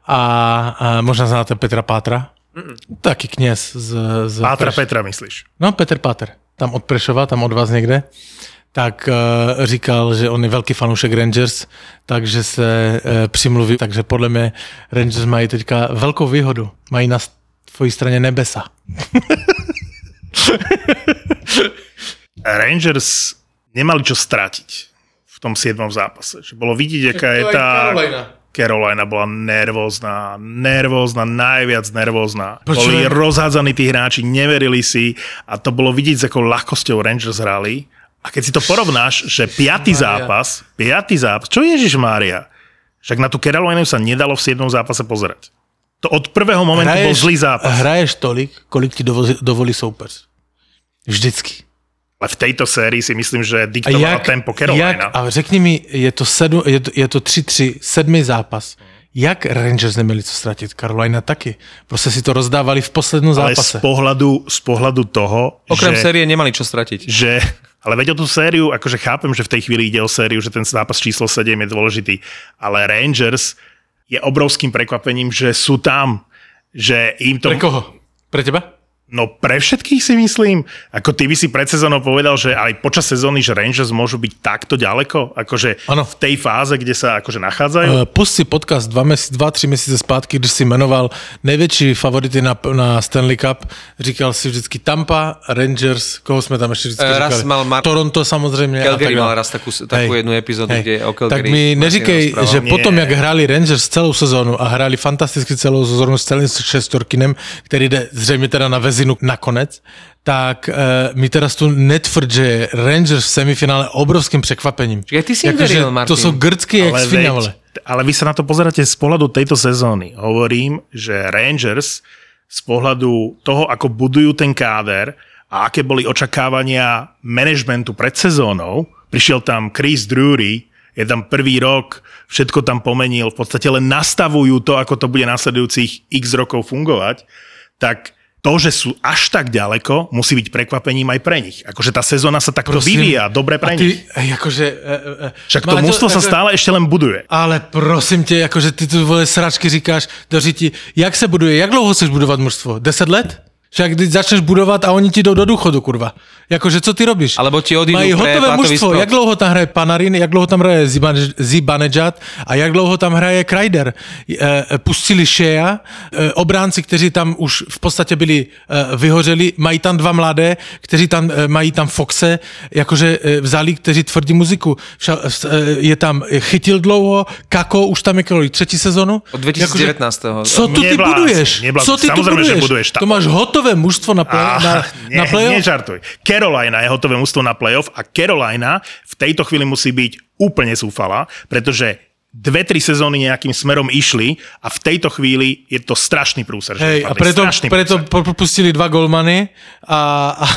A, a možná znáte Petra Pátra? Mm-mm. Taky kněz z... z Pátra Preš- Petra, myslíš? No, Petr Páter, tam od Prešova, tam od vás někde, tak uh, říkal, že on je velký fanoušek Rangers, takže se uh, přimluví. Takže podle mě Rangers mají teďka velkou výhodu. Mají na svojí straně nebesa. [laughs] Rangers nemali čo stratiť v tom 7. zápase. Že bolo vidieť, aká je tá... Carolina bola nervózna, nervózna, najviac nervózna. Prečo Boli rozhádzaní tí hráči, neverili si a to bolo vidieť, s akou ľahkosťou Rangers hrali. A keď si to porovnáš, že piatý zápas, piatý zápas, čo Ježiš Mária? Však na tú Carolinu sa nedalo v 7. zápase pozerať. To od prvého momentu bol zlý zápas. hraješ tolik, kolik ti dovolí, dovolí soupeř. Vždycky. Ale v tejto sérii si myslím, že diktovala tempo Carolina. jak, a řekni mi, je to, sedm, je, to, je to 3-3, sedmý zápas. Jak Rangers neměli co ztratit? Carolina taky. Prostě si to rozdávali v posledním ale zápase. z pohľadu, z pohľadu toho, Okrem že, série nemali čo stratiť. že ale veď o tú sériu, akože chápem, že v tej chvíli ide o sériu, že ten zápas číslo 7 je dôležitý, ale Rangers je obrovským prekvapením, že sú tam, že im to... Pre koho? Pre teba? No pre všetkých si myslím. Ako ty by si pred sezónou povedal, že aj počas sezóny, že Rangers môžu byť takto ďaleko, akože Ano. v tej fáze, kde sa akože nachádzajú. Uh, pust si podcast dva, mesi- dva, tři měsíce zpátky, když si jmenoval největší favority na, na Stanley Cup. Říkal si vždycky Tampa, Rangers, koho jsme tam ještě vždycky raz říkali? mal Mar- Toronto samozřejmě. Calgary mal raz takú, takú jednu epizódu, kde o Calgary Tak mi neříkej, že Nie. potom, jak hráli Rangers celou sezónu a hráli fantasticky celou sezónu s celým šestorkinem, který jde zřejmě teda na vezinu nakonec, tak uh, mi teraz tu netvrd, že je Rangers v semifinále obrovským překvapením. Čiže ty si im Jakože veril, Martin. To sú grcky jak ale, svinia, veď, vole. ale vy sa na to pozeráte z pohľadu tejto sezóny. Hovorím, že Rangers z pohľadu toho, ako budujú ten káder a aké boli očakávania manažmentu pred sezónou, prišiel tam Chris Drury, je tam prvý rok, všetko tam pomenil, v podstate len nastavujú to, ako to bude nasledujúcich x rokov fungovať, tak to, že sú až tak ďaleko, musí byť prekvapením aj pre nich. Akože tá sezóna sa takto Prosím, vyvíja, dobre pre a ty, nich. akože, e, e, Však to Maťo, mústvo sa ako- stále ešte len buduje. Ale prosím tě, jakože ty tu vole sračky říkáš do řiti, jak se buduje, jak dlouho chceš budovat mužstvo? 10 let? Však když začneš budovat a oni ti jdou do důchodu, kurva. Jakože co ty robíš? Alebo ti odídu Mají hotové mužstvo, jak dlouho tam hraje Panarin, jak dlouho tam hraje Ziban- Zibanejad a jak dlouho tam hraje Kreider. E, pustili Shea, e, obránci, kteří tam už v podstatě byli e, vyhořeli, mají tam dva mladé, kteří tam e, mají tam Foxe, jakože e, vzali, kteří tvrdí muziku. Vša, e, je tam Chytil dlouho, Kako už tam je kolik, třetí sezonu? Od 2019. co tu ty buduješ? neblázni. Co ty tu Samozrejme, buduješ? buduješ. To máš hotové mužstvo na, play, na, nie, na playoff? Nežartuj. Carolina je hotové mústvo na playoff a Carolina v tejto chvíli musí byť úplne zúfala, pretože dve, tri sezóny nejakým smerom išli a v tejto chvíli je to strašný prúser. Hej, a preto, Strašný preto prúser. pustili dva golmany a, a,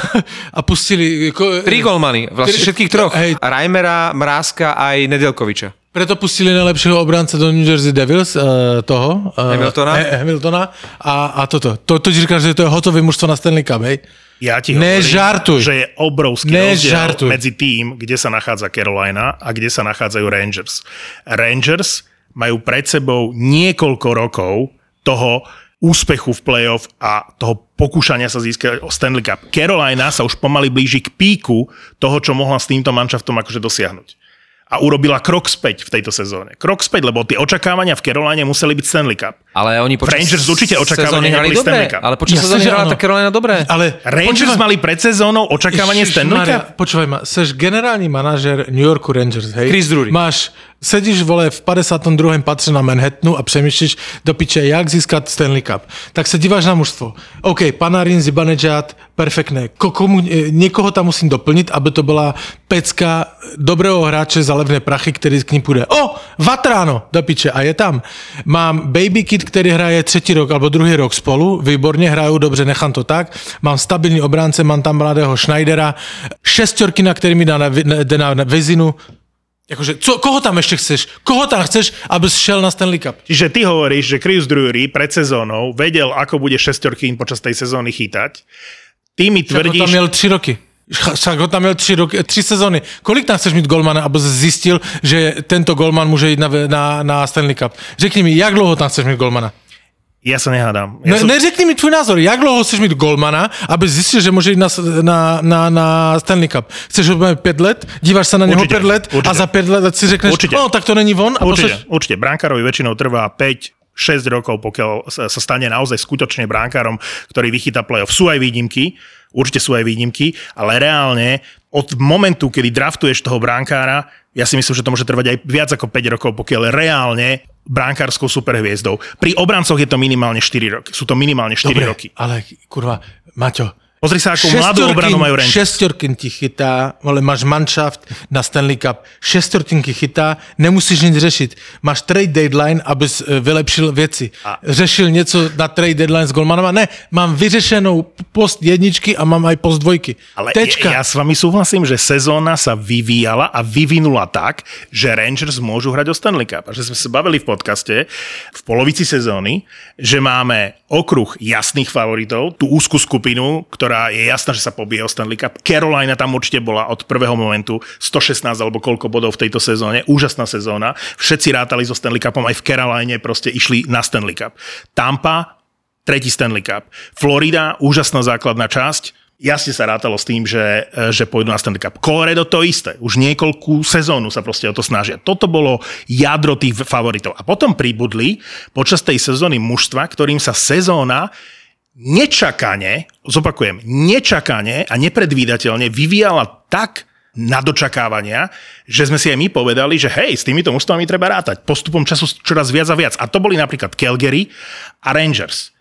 a pustili... Ko, Tri golmany, vlastne Tri- všetkých troch. Hej. Reimera, Mrázka aj Nedelkoviča. Preto pustili najlepšieho obránce do New Jersey Devils, uh, toho. Uh, Hamiltona? Hamiltona. A, a toto. To, to ti říkáš, že to je hotové mužstvo na Stanley Cup, hej? Ja ti Nežartuj. hovorím, že je obrovský Nežartuj. rozdiel medzi tým, kde sa nachádza Carolina a kde sa nachádzajú Rangers. Rangers majú pred sebou niekoľko rokov toho úspechu v playoff a toho pokúšania sa získať o Stanley Cup. Carolina sa už pomaly blíži k píku toho, čo mohla s týmto manšaftom akože dosiahnuť. A urobila krok späť v tejto sezóne. Krok späť, lebo tie očakávania v Caroline museli byť Stanley Cup. Ale oni počas Rangers určite očakávania hrali Stanley Cup. ale počas sezóny že hrala tá Carolina dobre. Ale Rangers počúvaj- mali pred sezónou očakávanie Stanley Ježišmaria, Cup? Počúvaj ma, seš generální manažer New Yorku Rangers, hej? Chris Drury. Máš, sedíš, vole, v 52. patře na Manhattanu a přemýšlíš do piče, jak získat Stanley Cup. Tak se díváš na mužstvo. OK, Panarin, Zibanejad, perfektné. Ko, komu, e, někoho tam musím doplnit, aby to byla pecka dobrého hráče za levné prachy, který k ní půjde. O, Vatrano, do piče, a je tam. Mám Baby Kid, který hraje třetí rok alebo druhý rok spolu, výborně hrajou dobře, nechám to tak. Mám stabilní obránce, mám tam mladého Schneidera, šestorkina, který mi dá na, jde na, na vezinu. Jakože, co, koho tam ještě chceš? Koho tam chceš, aby šel na Stanley Cup? Čiže ty hovoríš, že Chris Drury pred sezónou vedel, ako bude šestorkín počas tej sezóny chytať. Ty mi Však ho tam tvrdíš, měl tři roky. Však ho tam měl tři, roky, tři sezony. Kolik tam chceš mít golmana, aby jsi zjistil, že tento golman může jít na, na, na Stanley Cup? Řekni mi, jak dlouho tam chceš mít golmana? ja sa nehádam. Ne, Ja som, neřekni mi tvůj názor, jak dlouho chceš mít golmana, aby zjistil, že může jít na, na, na, na Stanley Cup. Chceš ho mít pět let, díváš se na Určitě, pět let a určitě. za pět let si řekneš, Určitě. no tak to není on. A určite, pošleš, určite. Bránkárovi väčšinou trvá 5 6 rokov, pokiaľ sa sa stane naozaj skutočne bránkárom, ktorý vychytá playoff. Sú aj výnimky, určite sú aj výnimky, ale reálne od momentu, kedy draftuješ toho bránkára, ja si myslím, že to môže trvať aj viac ako 5 rokov, pokiaľ reálne bránkárskou superhviezdou. Pri obrancoch je to minimálne 4 roky. Sú to minimálne 4 Dobre, roky. ale kurva, Maťo, Pozri sa, akú mladú obranu majú Rangers. šestorkin ti chytá, ale máš manšaft na Stanley Cup, šestorkinky chytá, nemusíš nic řešit. Máš trade deadline, abys eh, vylepšil věci. A... Řešil něco na trade deadline s golmanama? Ne, mám vyřešenou post jedničky a mám aj post dvojky. Ale Tečka. ja, ja s vami súhlasím, že sezóna sa vyvíjala a vyvinula tak, že Rangers môžu hrať o Stanley Cup. A že sme sa bavili v podcaste v polovici sezóny, že máme okruh jasných favoritov, tú úzku skupinu, ktorá je jasná, že sa pobije o Stanley Cup. Carolina tam určite bola od prvého momentu 116 alebo koľko bodov v tejto sezóne. Úžasná sezóna. Všetci rátali so Stanley Cupom, aj v Caroline proste išli na Stanley Cup. Tampa tretí Stanley Cup. Florida, úžasná základná časť, jasne sa rátalo s tým, že, že pôjdu na Stanley Cup. Colorado to isté, už niekoľkú sezónu sa proste o to snažia. Toto bolo jadro tých favoritov. A potom pribudli počas tej sezóny mužstva, ktorým sa sezóna nečakane, zopakujem, nečakane a nepredvídateľne vyvíjala tak na dočakávania, že sme si aj my povedali, že hej, s týmito mužstvami treba rátať. Postupom času čoraz viac a viac. A to boli napríklad Calgary a Rangers.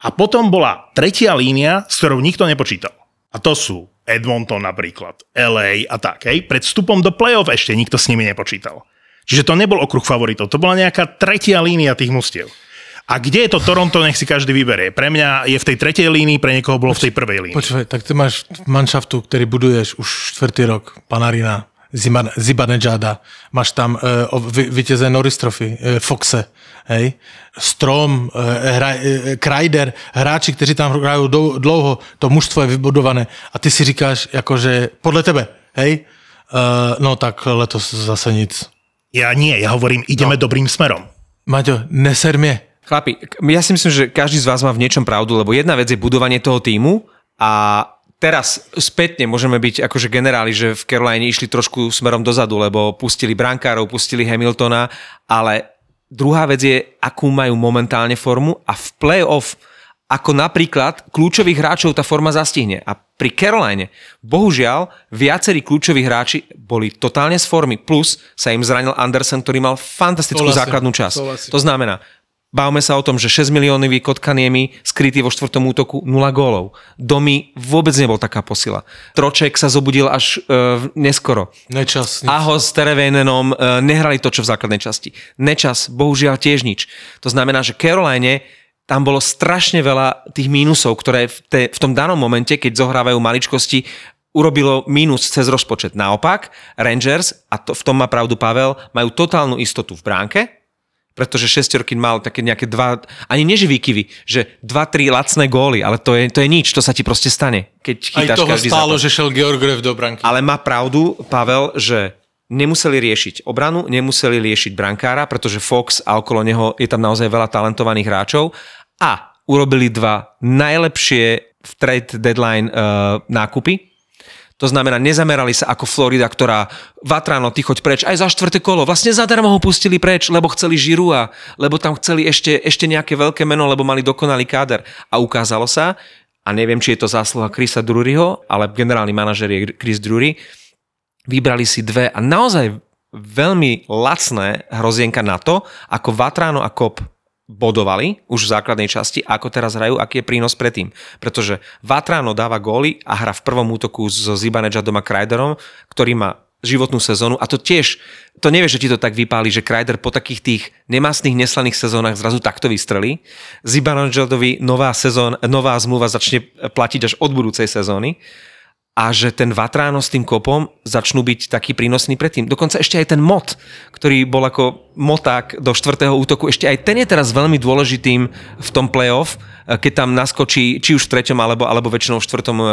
A potom bola tretia línia, s ktorou nikto nepočítal. A to sú Edmonton napríklad, LA a tak. Hej. Pred vstupom do play-off ešte nikto s nimi nepočítal. Čiže to nebol okruh favoritov, to bola nejaká tretia línia tých mustiev. A kde je to Toronto, nech si každý vyberie. Pre mňa je v tej tretej línii, pre niekoho bolo v tej prvej línii. Počkej, tak ty máš manšaftu, který buduješ už čtvrtý rok, Panarina, Ziban, Zibanejada, máš tam uh, vy, vítěze Norris Trophy, uh, Foxe, hej, Strom, uh, hra, uh, Kreider, hráči, kteří tam hrajú dlouho, to mužstvo je vybudované a ty si říkáš, akože podle tebe, hej, uh, no tak letos zase nic. Ja nie, ja hovorím, ideme no. dobrým smerom. Maťo, neser mie. Chlapi, ja si myslím, že každý z vás má v niečom pravdu, lebo jedna vec je budovanie toho týmu a teraz spätne môžeme byť akože generáli, že v Caroline išli trošku smerom dozadu, lebo pustili brankárov, pustili Hamiltona, ale druhá vec je, akú majú momentálne formu a v play-off ako napríklad kľúčových hráčov tá forma zastihne. A pri Caroline, bohužiaľ, viacerí kľúčoví hráči boli totálne z formy, plus sa im zranil Andersen, ktorý mal fantastickú základnú časť. To znamená, Bávame sa o tom, že 6 miliónový Kotkaniemi skrytý vo štvrtom útoku 0 gólov. Domy vôbec nebol taká posila. Troček sa zobudil až uh, neskoro. Nečas. Nič. Aho s Terevénenom uh, nehrali to, čo v základnej časti. Nečas, bohužiaľ tiež nič. To znamená, že Caroline tam bolo strašne veľa tých mínusov, ktoré v, te, v tom danom momente, keď zohrávajú maličkosti, urobilo mínus cez rozpočet. Naopak, Rangers, a to, v tom má pravdu Pavel, majú totálnu istotu v bránke, pretože šestorky mal také nejaké dva, ani neže výkyvy, že dva, tri lacné góly, ale to je, to je nič, to sa ti proste stane, keď chytáš Aj toho každý stálo, zápas. že šel Georgiev do branky. Ale má pravdu Pavel, že nemuseli riešiť obranu, nemuseli riešiť brankára, pretože Fox a okolo neho je tam naozaj veľa talentovaných hráčov a urobili dva najlepšie v trade deadline uh, nákupy, to znamená, nezamerali sa ako Florida, ktorá Vatrano, ty choď preč, aj za štvrté kolo. Vlastne zadarmo ho pustili preč, lebo chceli Žirua, lebo tam chceli ešte, ešte nejaké veľké meno, lebo mali dokonalý káder. A ukázalo sa, a neviem, či je to zásluha Chrisa Druryho, ale generálny manažer je Chris Drury, vybrali si dve a naozaj veľmi lacné hrozienka na to, ako Vatrano a Kop bodovali už v základnej časti, ako teraz hrajú, aký je prínos predtým. Pretože Vatrano dáva góly a hra v prvom útoku so Zibanejadom a Krajderom, ktorý má životnú sezónu a to tiež, to nevieš, že ti to tak vypáli, že Krajder po takých tých nemastných, neslaných sezónach zrazu takto vystrelí. Zibanajadovi nová sezón, nová zmluva začne platiť až od budúcej sezóny a že ten Vatráno s tým kopom začnú byť taký prínosný predtým. Dokonca ešte aj ten Mot, ktorý bol ako moták do štvrtého útoku, ešte aj ten je teraz veľmi dôležitým v tom playoff, keď tam naskočí či už v treťom alebo, alebo väčšinou v štvrtom uh,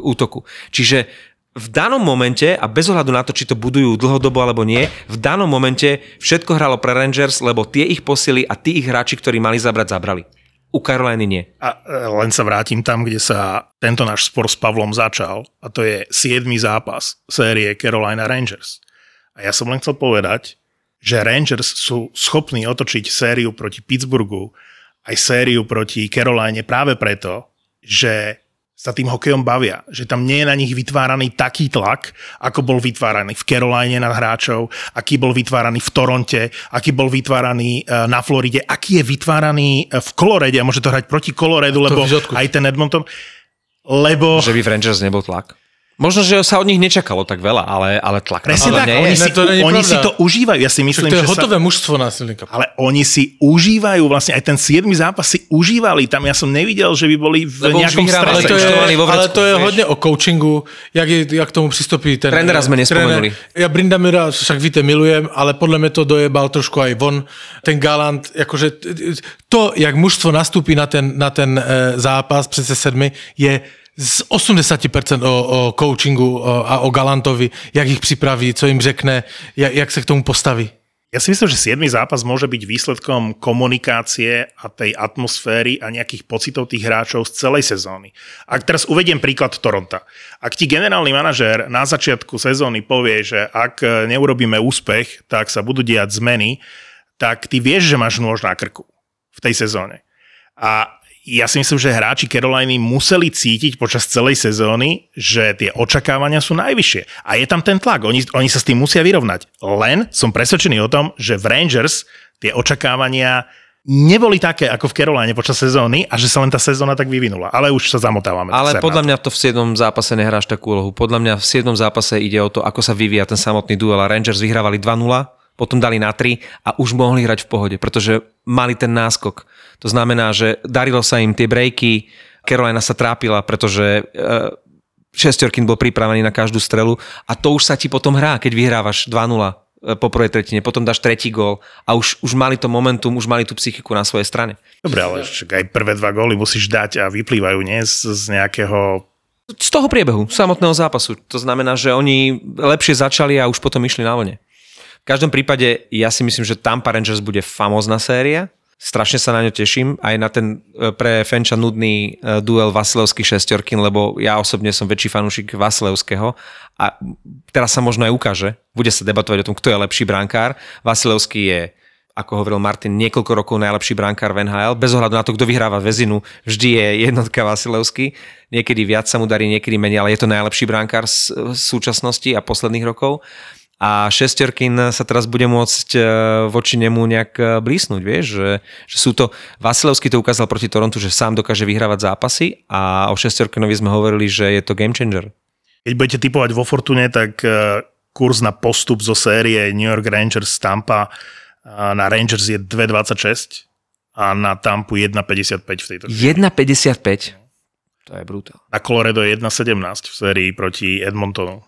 útoku. Čiže v danom momente, a bez ohľadu na to, či to budujú dlhodobo alebo nie, v danom momente všetko hralo pre Rangers, lebo tie ich posily a tí ich hráči, ktorí mali zabrať, zabrali. U Caroliny nie. A e, len sa vrátim tam, kde sa tento náš spor s Pavlom začal a to je 7. zápas série Carolina Rangers. A ja som len chcel povedať, že Rangers sú schopní otočiť sériu proti Pittsburghu aj sériu proti Caroline práve preto, že sa tým hokejom bavia. Že tam nie je na nich vytváraný taký tlak, ako bol vytváraný v Caroline na hráčov, aký bol vytváraný v Toronte, aký bol vytváraný e, na Floride, aký je vytváraný e, v Colorade, a môže to hrať proti Coloredu, lebo aj ten Edmonton, lebo... Že by v Rangers nebol tlak? Možno, že sa od nich nečakalo tak veľa, ale, ale tlak Presne tak, nie oni, je. si, to oni si to užívajú. Ja si myslím, to je že hotové sa, mužstvo násilníka. Ale oni si užívajú, vlastne aj ten 7. zápas si užívali. Tam ja som nevidel, že by boli v Lebo nejakom vyhrávali, Ale strese. to, je, vo ale vrecku, to je vieš. hodně o coachingu, jak, je, jak tomu přistupí ten Trénera sme nespomenuli. Tréner. Ja Brindamira však víte, milujem, ale podle mě to dojebal trošku aj von. Ten Galant, jakože to, jak mužstvo nastupí na ten, na ten e, zápas přece sedmi, je z 80% o, o coachingu a o Galantovi, jak ich připraví, co im řekne, jak, jak se k tomu postaví. Ja si myslím, že 7. zápas môže byť výsledkom komunikácie a tej atmosféry a nejakých pocitov tých hráčov z celej sezóny. Ak teraz uvediem príklad Toronta. Ak ti generálny manažér na začiatku sezóny povie, že ak neurobíme úspech, tak sa budú diať zmeny, tak ty vieš, že máš nôž na krku v tej sezóne. A ja si myslím, že hráči Caroliny museli cítiť počas celej sezóny, že tie očakávania sú najvyššie. A je tam ten tlak, oni, oni sa s tým musia vyrovnať. Len som presvedčený o tom, že v Rangers tie očakávania neboli také ako v Caroline počas sezóny a že sa len tá sezóna tak vyvinula. Ale už sa zamotávame. Ale podľa mňa to v 7. zápase nehráš takú úlohu. Podľa mňa v 7. zápase ide o to, ako sa vyvíja ten samotný duel. A Rangers vyhrávali 2-0, potom dali na 3 a už mohli hrať v pohode, pretože mali ten náskok. To znamená, že darilo sa im tie breaky, Carolina sa trápila, pretože e, šestorkin bol pripravený na každú strelu a to už sa ti potom hrá, keď vyhrávaš 2-0 e, po prvej tretine, potom dáš tretí gól a už, už mali to momentum, už mali tú psychiku na svojej strane. Dobre, ale aj prvé dva góly musíš dať a vyplývajú nie z, z nejakého z toho priebehu, samotného zápasu. To znamená, že oni lepšie začali a už potom išli na vlne. V každom prípade ja si myslím, že Tampa Rangers bude famózna séria. Strašne sa na ňo teším, aj na ten e, pre Fenča nudný e, duel Vasilevský šestorkin, lebo ja osobne som väčší fanúšik Vasilevského a teraz sa možno aj ukáže, bude sa debatovať o tom, kto je lepší brankár. Vasilevský je ako hovoril Martin, niekoľko rokov najlepší brankár v NHL. Bez ohľadu na to, kto vyhráva väzinu, vždy je jednotka Vasilevský. Niekedy viac sa mu darí, niekedy menej, ale je to najlepší brankár z súčasnosti a posledných rokov. A šestorkin sa teraz bude môcť e, voči nemu nejak e, blísnuť, vieš, že, že sú to, Vasilevský to ukázal proti Torontu, že sám dokáže vyhrávať zápasy a o šestorkinovi sme hovorili, že je to game changer. Keď budete typovať vo Fortune, tak e, kurz na postup zo série New York Rangers Tampa na Rangers je 2,26 a na Tampu 1,55 v tejto 1,55? To je brutál. Na Colorado je 1,17 v sérii proti Edmontonu.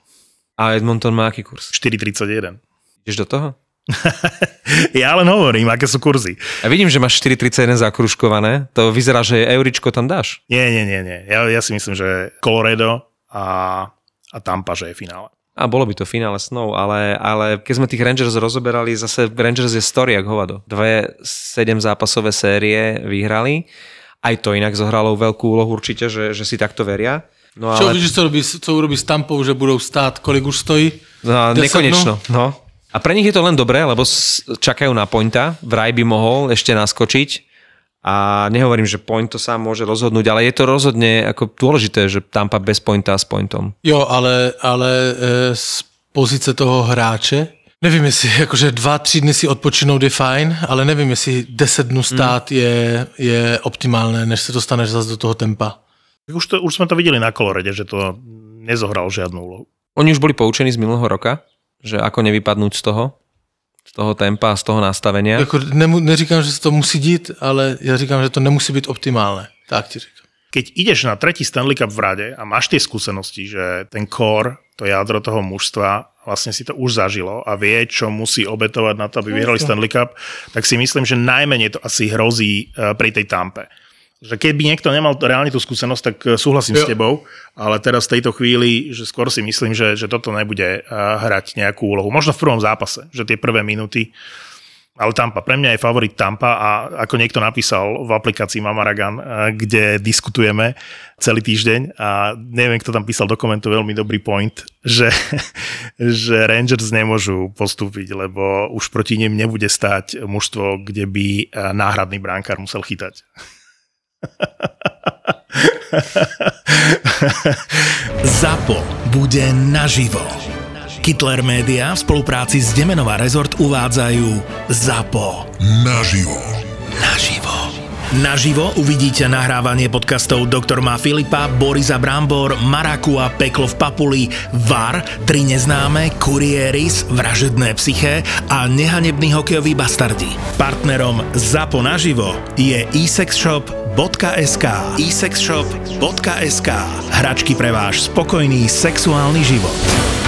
A Edmonton má aký kurz? 4,31. Ideš do toho? [laughs] ja len hovorím, aké sú kurzy. A vidím, že máš 4,31 zakruškované. To vyzerá, že euričko tam dáš. Nie, nie, nie. nie. Ja, ja si myslím, že Colorado a, a Tampa, že je finále. A bolo by to finále snov, ale, ale keď sme tých Rangers rozoberali, zase Rangers je story jak hovado. Dve sedem zápasové série vyhrali. Aj to inak zohralo veľkú úlohu určite, že, že si takto veria. No, ale... Čo vidíš, co, co urobí s Tampou, že budú stáť, kolik už stojí? No, nekonečno, no. A pre nich je to len dobré, lebo čakajú na pointa. Vraj by mohol ešte naskočiť a nehovorím, že point to sám môže rozhodnúť, ale je to rozhodne ako dôležité, že Tampa bez pointa s pointom. Jo, ale, ale e, z pozice toho hráče, nevím, jestli [laughs] dva, tři dny si odpočinout je fajn, ale nevím, jestli deset dnů stát mm. je, je optimálne, než se dostaneš zase do toho tempa. Už, to, už sme to videli na kolorede, že to nezohral žiadnu úlohu. Oni už boli poučení z minulého roka, že ako nevypadnúť z toho? z toho tempa a z toho nastavenia. Jako nemu, neříkám, že se to musí dít, ale ja říkám, že to nemusí byť optimálne. Tak ti říkám. Keď ideš na tretí Stanley Cup v rade a máš tie skúsenosti, že ten core, to jadro toho mužstva vlastne si to už zažilo a vie, čo musí obetovať na to, aby vyhrali Stanley Cup, tak si myslím, že najmenej to asi hrozí eh, pri tej tampe že keby niekto nemal reálne tú skúsenosť, tak eh, súhlasím jo. s tebou, ale teraz v tejto chvíli, že skôr si myslím, že, že toto nebude eh, hrať nejakú úlohu. Možno v prvom zápase, že tie prvé minúty, ale Tampa. Pre mňa je favorit Tampa a ako niekto napísal v aplikácii Mamaragan, eh, kde diskutujeme celý týždeň a neviem, kto tam písal do komentu veľmi dobrý point, že, [laughs] že Rangers nemôžu postúpiť, lebo už proti nim nebude stáť mužstvo, kde by náhradný bránkár musel chytať. [laughs] ZAPO bude naživo. Hitler Media v spolupráci s Demenová rezort uvádzajú ZAPO. Naživo. Naživo. Naživo uvidíte nahrávanie podcastov Doktor má Filipa, Borisa Brambor, Maraku a Peklo v Papuli, VAR, Tri neznáme, Kurieris, Vražedné psyché a Nehanebný hokejový bastardi. Partnerom ZAPO naživo je eSexShop.sk eSexShop.sk Hračky pre váš spokojný sexuálny život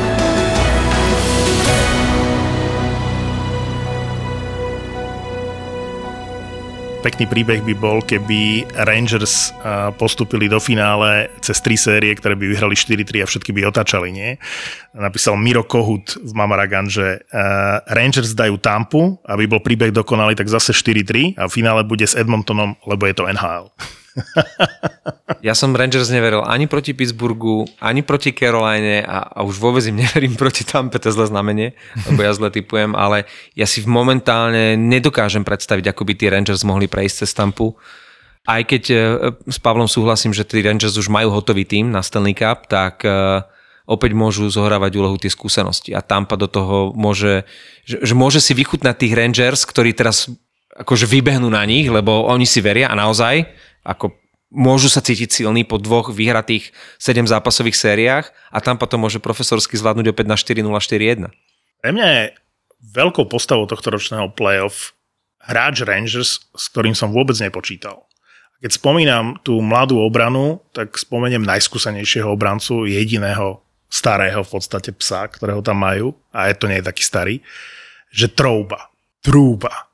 Pekný príbeh by bol, keby Rangers postupili do finále cez tri série, ktoré by vyhrali 4-3 a všetky by otáčali, nie? Napísal Miro Kohut v Mamaragan, že Rangers dajú Tampu, aby bol príbeh dokonalý, tak zase 4-3 a v finále bude s Edmontonom, lebo je to NHL. [laughs] Ja som Rangers neveril ani proti Pittsburghu, ani proti Caroline a, a už vôbec im [laughs] neverím proti Tampe, to zle znamenie, lebo ja zle typujem, ale ja si momentálne nedokážem predstaviť, ako by tí Rangers mohli prejsť cez Tampu. Aj keď e, s Pavlom súhlasím, že tí Rangers už majú hotový tým na Stanley Cup, tak e, opäť môžu zohrávať úlohu tie skúsenosti a Tampa do toho môže, že, že môže si vychutnať tých Rangers, ktorí teraz akože vybehnú na nich, lebo oni si veria a naozaj ako môžu sa cítiť silní po dvoch vyhratých 7 zápasových sériách a tam potom môže profesorsky zvládnuť opäť na 4-0, 4-1. Pre mňa je veľkou postavou tohto ročného playoff hráč Rangers, s ktorým som vôbec nepočítal. Keď spomínam tú mladú obranu, tak spomeniem najskúsenejšieho obrancu, jediného starého v podstate psa, ktorého tam majú, a je to nie je taký starý, že Trouba. Trúba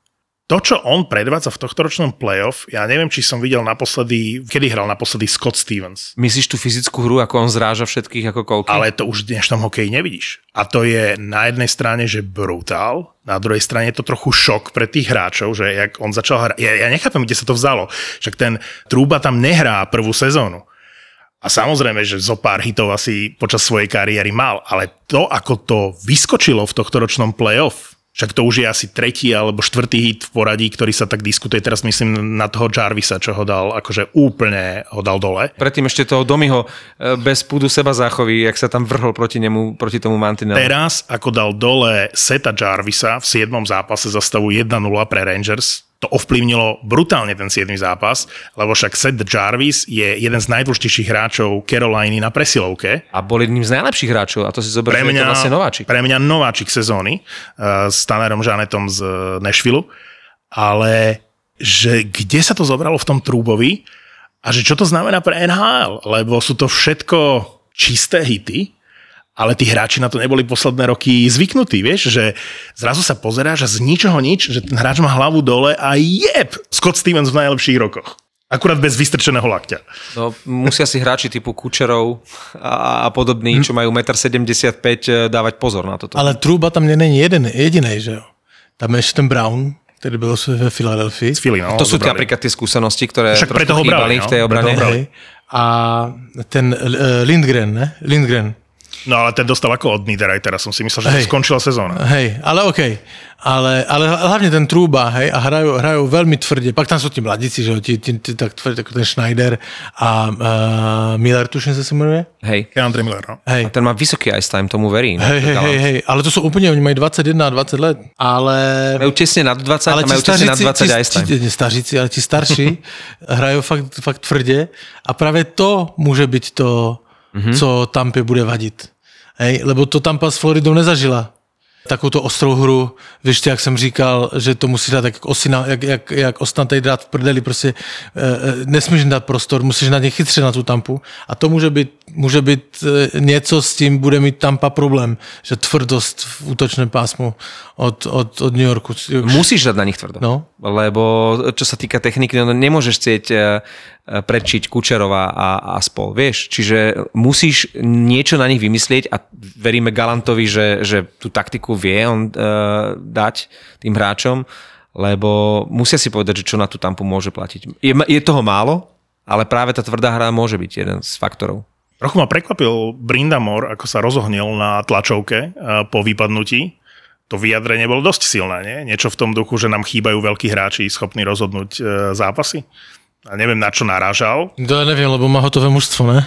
to, čo on predvádza v tohto ročnom playoff, ja neviem, či som videl naposledy, kedy hral naposledy Scott Stevens. Myslíš tú fyzickú hru, ako on zráža všetkých ako koľky? Ale to už v dnešnom hokeji nevidíš. A to je na jednej strane, že brutál, na druhej strane je to trochu šok pre tých hráčov, že jak on začal hrať. Ja, ja nechápem, kde sa to vzalo. Však ten Trúba tam nehrá prvú sezónu. A samozrejme, že zo pár hitov asi počas svojej kariéry mal, ale to, ako to vyskočilo v tohto ročnom playoff, však to už je asi tretí alebo štvrtý hit v poradí, ktorý sa tak diskutuje. Teraz myslím na toho Jarvisa, čo ho dal, akože úplne ho dal dole. Predtým ešte toho Domiho e, bez púdu seba záchovy, jak sa tam vrhol proti nemu, proti tomu Mantinelu. Teraz, ako dal dole Seta Jarvisa v 7. zápase za stavu 1-0 pre Rangers, to ovplyvnilo brutálne ten 7. zápas, lebo však Seth Jarvis je jeden z najdôležitejších hráčov Caroliny na presilovke. A bol jedným z najlepších hráčov a to si zober, pre mňa, to vlastne nováčik. Pre mňa nováčik sezóny uh, s Tannerom Žanetom z uh, Nashville, ale že kde sa to zobralo v tom Trúbovi a že čo to znamená pre NHL, lebo sú to všetko čisté hity, ale tí hráči na to neboli posledné roky zvyknutí, vieš, že zrazu sa pozeráš a z ničoho nič, že ten hráč má hlavu dole a jeb, Scott Stevens v najlepších rokoch. Akurát bez vystrčeného lakťa. No, musia si hráči typu Kučerov a, a podobní, čo majú 1,75 m, eh, dávať pozor na toto. Ale Trúba tam není jeden, jediný, že jo? Tam je ešte ten Brown, ktorý byl ve Filadelfii. Philly, no, to sú napríklad tie skúsenosti, ktoré Však preto ho brali brali, v tej no, obrane. A ten uh, Lindgren, ne? Lindgren. No ale ten dostal ako od Niederreitera, som si myslel, že Hej. skončila sezóna. Hej, ale okej. Ale, ale hlavne ten Trúba, hej, a hrajú, hrajú veľmi tvrde. Pak tam sú tí mladíci, že tí, tí, tí, tak tvrdé, ako ten Schneider a uh, Miller, tuším sa sa menuje. Hej. Andre Miller, no. A Hej. ten má vysoký ice time, tomu verí. Hej, hej, hej, hej, ale to sú úplne, oni majú 21 a 20 let, ale... Majú tesne nad 20 ale a majú tesne nad 20 ice time. ti, nie staříci, ale ti starší [laughs] hrajú fakt, fakt tvrdě a právě to může být to. Mm-hmm. co Tampě bude vadit. Hej, lebo to Tampa s Floridou nezažila. Takovou ostrou hru, víš, jak jsem říkal, že to musí dát jak, osina, jak, jak, jak ostnatej drát v prdeli, prostě e, nesmíš dát prostor, musíš na ně chytře na tu Tampu a to může být, může být e, něco s tím, bude mít Tampa problém, že tvrdost v útočném pásmu od, od, od New Yorku. Musíš dať na nich tvrdo. No. Lebo čo sa týka techniky, no nemôžeš chcieť predčiť Kučerova a, a spol, vieš. Čiže musíš niečo na nich vymyslieť a veríme Galantovi, že, že tú taktiku vie on uh, dať tým hráčom, lebo musia si povedať, že čo na tú tampu môže platiť. Je, je toho málo, ale práve tá tvrdá hra môže byť jeden z faktorov. Trochu ma prekvapil Brindamore, ako sa rozohnil na tlačovke eh, po vypadnutí. To vyjadrenie bolo dosť silné, nie? Niečo v tom duchu, že nám chýbajú veľkí hráči schopní rozhodnúť eh, zápasy. A neviem, na čo narážal. To ja neviem, lebo má hotové mužstvo, ne?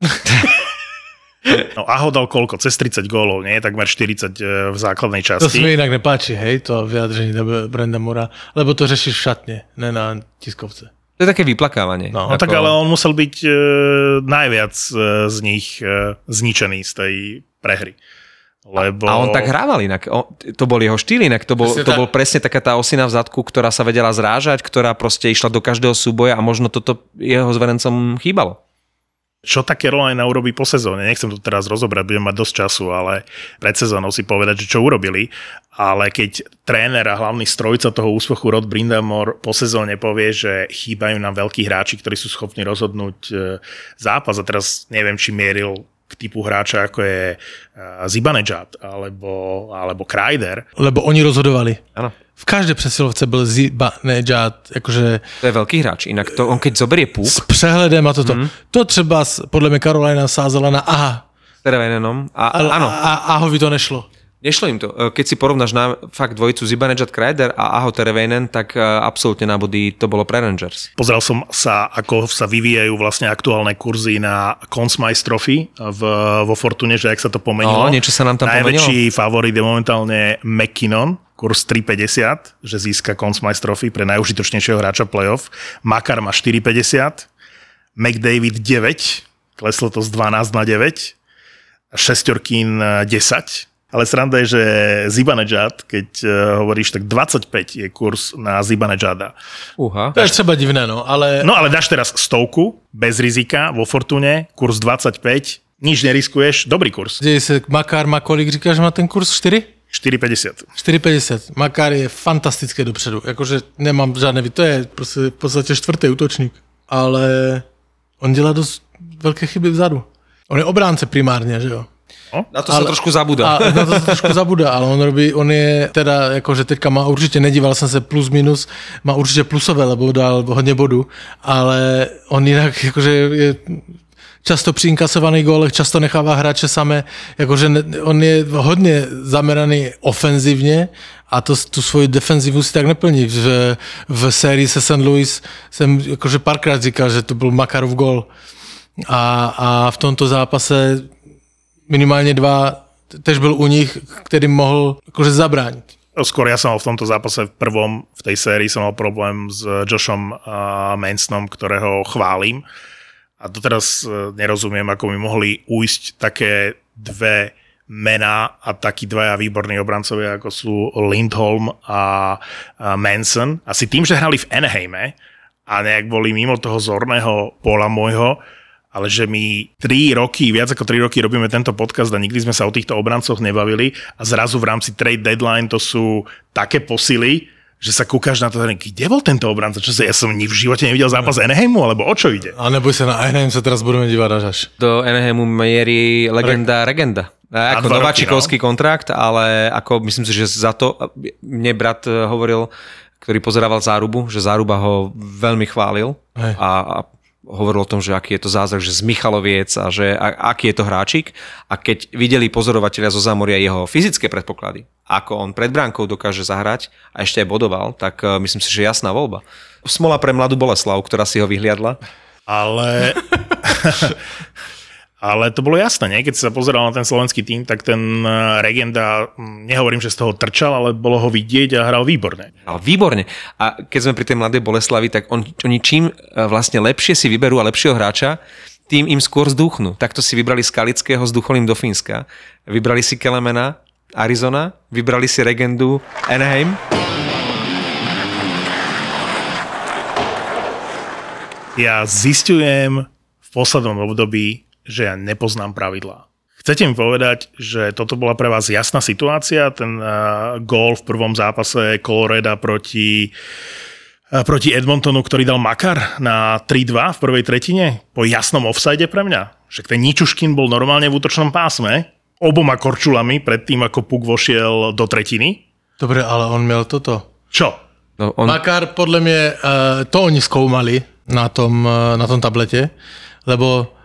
[laughs] No Aho dal koľko? Cez 30 gólov, nie? Takmer 40 eh, v základnej To sa časti. mi inak nepáči, hej, to vyjadrenie Brenda Mora, lebo to řešíš v šatne, ne na tiskovce. To je také vyplakávanie. No, No tak ale on musel byť e, najviac e, z nich e, zničený z tej prehry. Lebo... A on tak hrával inak. O, to bol jeho štýl inak. To bol, Presne to bol presne taká tá osina v zadku, ktorá sa vedela zrážať, ktorá proste išla do každého súboja a možno toto jeho zverencom chýbalo. Čo tá Carolina urobí po sezóne? Nechcem to teraz rozobrať, budem mať dosť času, ale pred sezónou si povedať, že čo urobili. Ale keď tréner a hlavný strojca toho úspechu Rod Brindamore po sezóne povie, že chýbajú nám veľkí hráči, ktorí sú schopní rozhodnúť e, zápas a teraz neviem, či mieril k typu hráča, ako je e, Zibanejad alebo, alebo Kreider. Lebo oni rozhodovali. Áno. V každé přesilovce byl Ziba Nejad, jakože To je veľký hráč. Inak to, on keď zoberie púk s přehledem a toto. Mm. To třeba podle mě Carolina sázela na aha, s Terevenenom a, ale áno, a, ahovi to nešlo. Nešlo im to. E, Keď si porovnáš na fakt dvojicu Zibanejad Kreider a Aho Terevenen, tak e, absolútne na body to bolo pre Rangers. Pozrel som sa, ako sa vyvíjajú vlastne aktuálne kurzy na Consmice Trophy v, vo Fortune, že ak sa to pomenilo. No, niečo sa nám tam Najväčší favorit je momentálne McKinnon kurz 3,50, že získa Conn Smythe Trophy pre najužitočnejšieho hráča playoff. Makar má 4,50, McDavid 9, kleslo to z 12 na 9, Šestorkín 10, ale sranda je, že Zibanejad, keď uh, hovoríš, tak 25 je kurz na Zibanejada. Uha. To je třeba divné, no, ale... No ale dáš teraz stovku, bez rizika, vo Fortune, kurz 25, nič neriskuješ, dobrý kurz. Děje se, Makár má kolik, říkáš, má ten kurz 4? 4,50. 4,50. Makár je fantastické dopředu. Jakože nemám žádné, to je prostě v podstatě čtvrtý útočník. Ale on dělá dost velké chyby vzadu. On je obránce primárně, že jo? Na to sa Ale- trošku zabúda. A na to sa trošku zabúda, ale on robí, on je teda, akože teďka má určite, nedíval som sa plus minus, má určite plusové, lebo dal hodně bodu, ale on jinak akože je často při inkasovaných gólech, často nechává hráče samé, jakože on je hodně zameraný ofenzivně a to, tu svoji defenzivu si tak neplní. V, v sérii se St. Louis jsem jakože párkrát říkal, že to byl Makarov gól a, a v tomto zápase minimálně dva, tež byl u nich, který mohl akože zabránit. Skôr ja som mal v tomto zápase v prvom, v tej sérii som mal problém s Joshom Mansonom, ktorého chválim. A doteraz uh, nerozumiem, ako mi mohli ujsť také dve mená a takí dvaja výborní obrancovia, ako sú Lindholm a Manson. Asi tým, že hrali v Anaheime a nejak boli mimo toho zorného pola môjho, ale že my 3 roky, viac ako 3 roky robíme tento podcast a nikdy sme sa o týchto obrancoch nebavili a zrazu v rámci trade deadline to sú také posily, že sa kúkaš na to, kde bol tento obranca? Čo sa, ja som ni v živote nevidel zápas Anaheimu, alebo o čo ide? A neboj sa na Anaheim sa teraz budeme dívať až až. Do Anaheimu mierí legenda Regenda. A Ako nováčikovský kontrakt, ale ako myslím si, že za to, mne brat eh, hovoril, ktorý pozerával Zárubu, že Záruba ho veľmi chválil Hej. a, a hovoril o tom, že aký je to zázrak, že z Michaloviec a že a, aký je to hráčik. A keď videli pozorovateľia zo Zámoria jeho fyzické predpoklady, ako on pred bránkou dokáže zahrať a ešte aj bodoval, tak eh, myslím si, že jasná voľba. Smola pre mladú Boleslav, ktorá si ho vyhliadla. Ale... [laughs] Ale to bolo jasné, nie? keď sa pozeral na ten slovenský tým, tak ten eh, Regenda, nehovorím, že z toho trčal, ale bolo ho vidieť a hral výborne. Ale výborne. A keď sme pri tej mladej Boleslavi, tak on, oni čím e, vlastne lepšie si vyberú a lepšieho hráča, tým im skôr zdúchnu. Takto si vybrali Skalického s Ducholím do Fínska. Vybrali si Kelemena, Arizona, vybrali si Regendu, Anaheim. Ja zistujem v poslednom období, že ja nepoznám pravidlá. Chcete mi povedať, že toto bola pre vás jasná situácia, ten uh, gól v prvom zápase Coloreda proti, uh, proti Edmontonu, ktorý dal Makar na 3-2 v prvej tretine? Po jasnom offside pre mňa. Však ten Ničuškin bol normálne v útočnom pásme, oboma korčulami predtým, ako Puk vošiel do tretiny. Dobre, ale on měl toto. Čo? No, on, Makar podle mě, uh, to oni zkoumali na tom, uh, na tom tabletě, lebo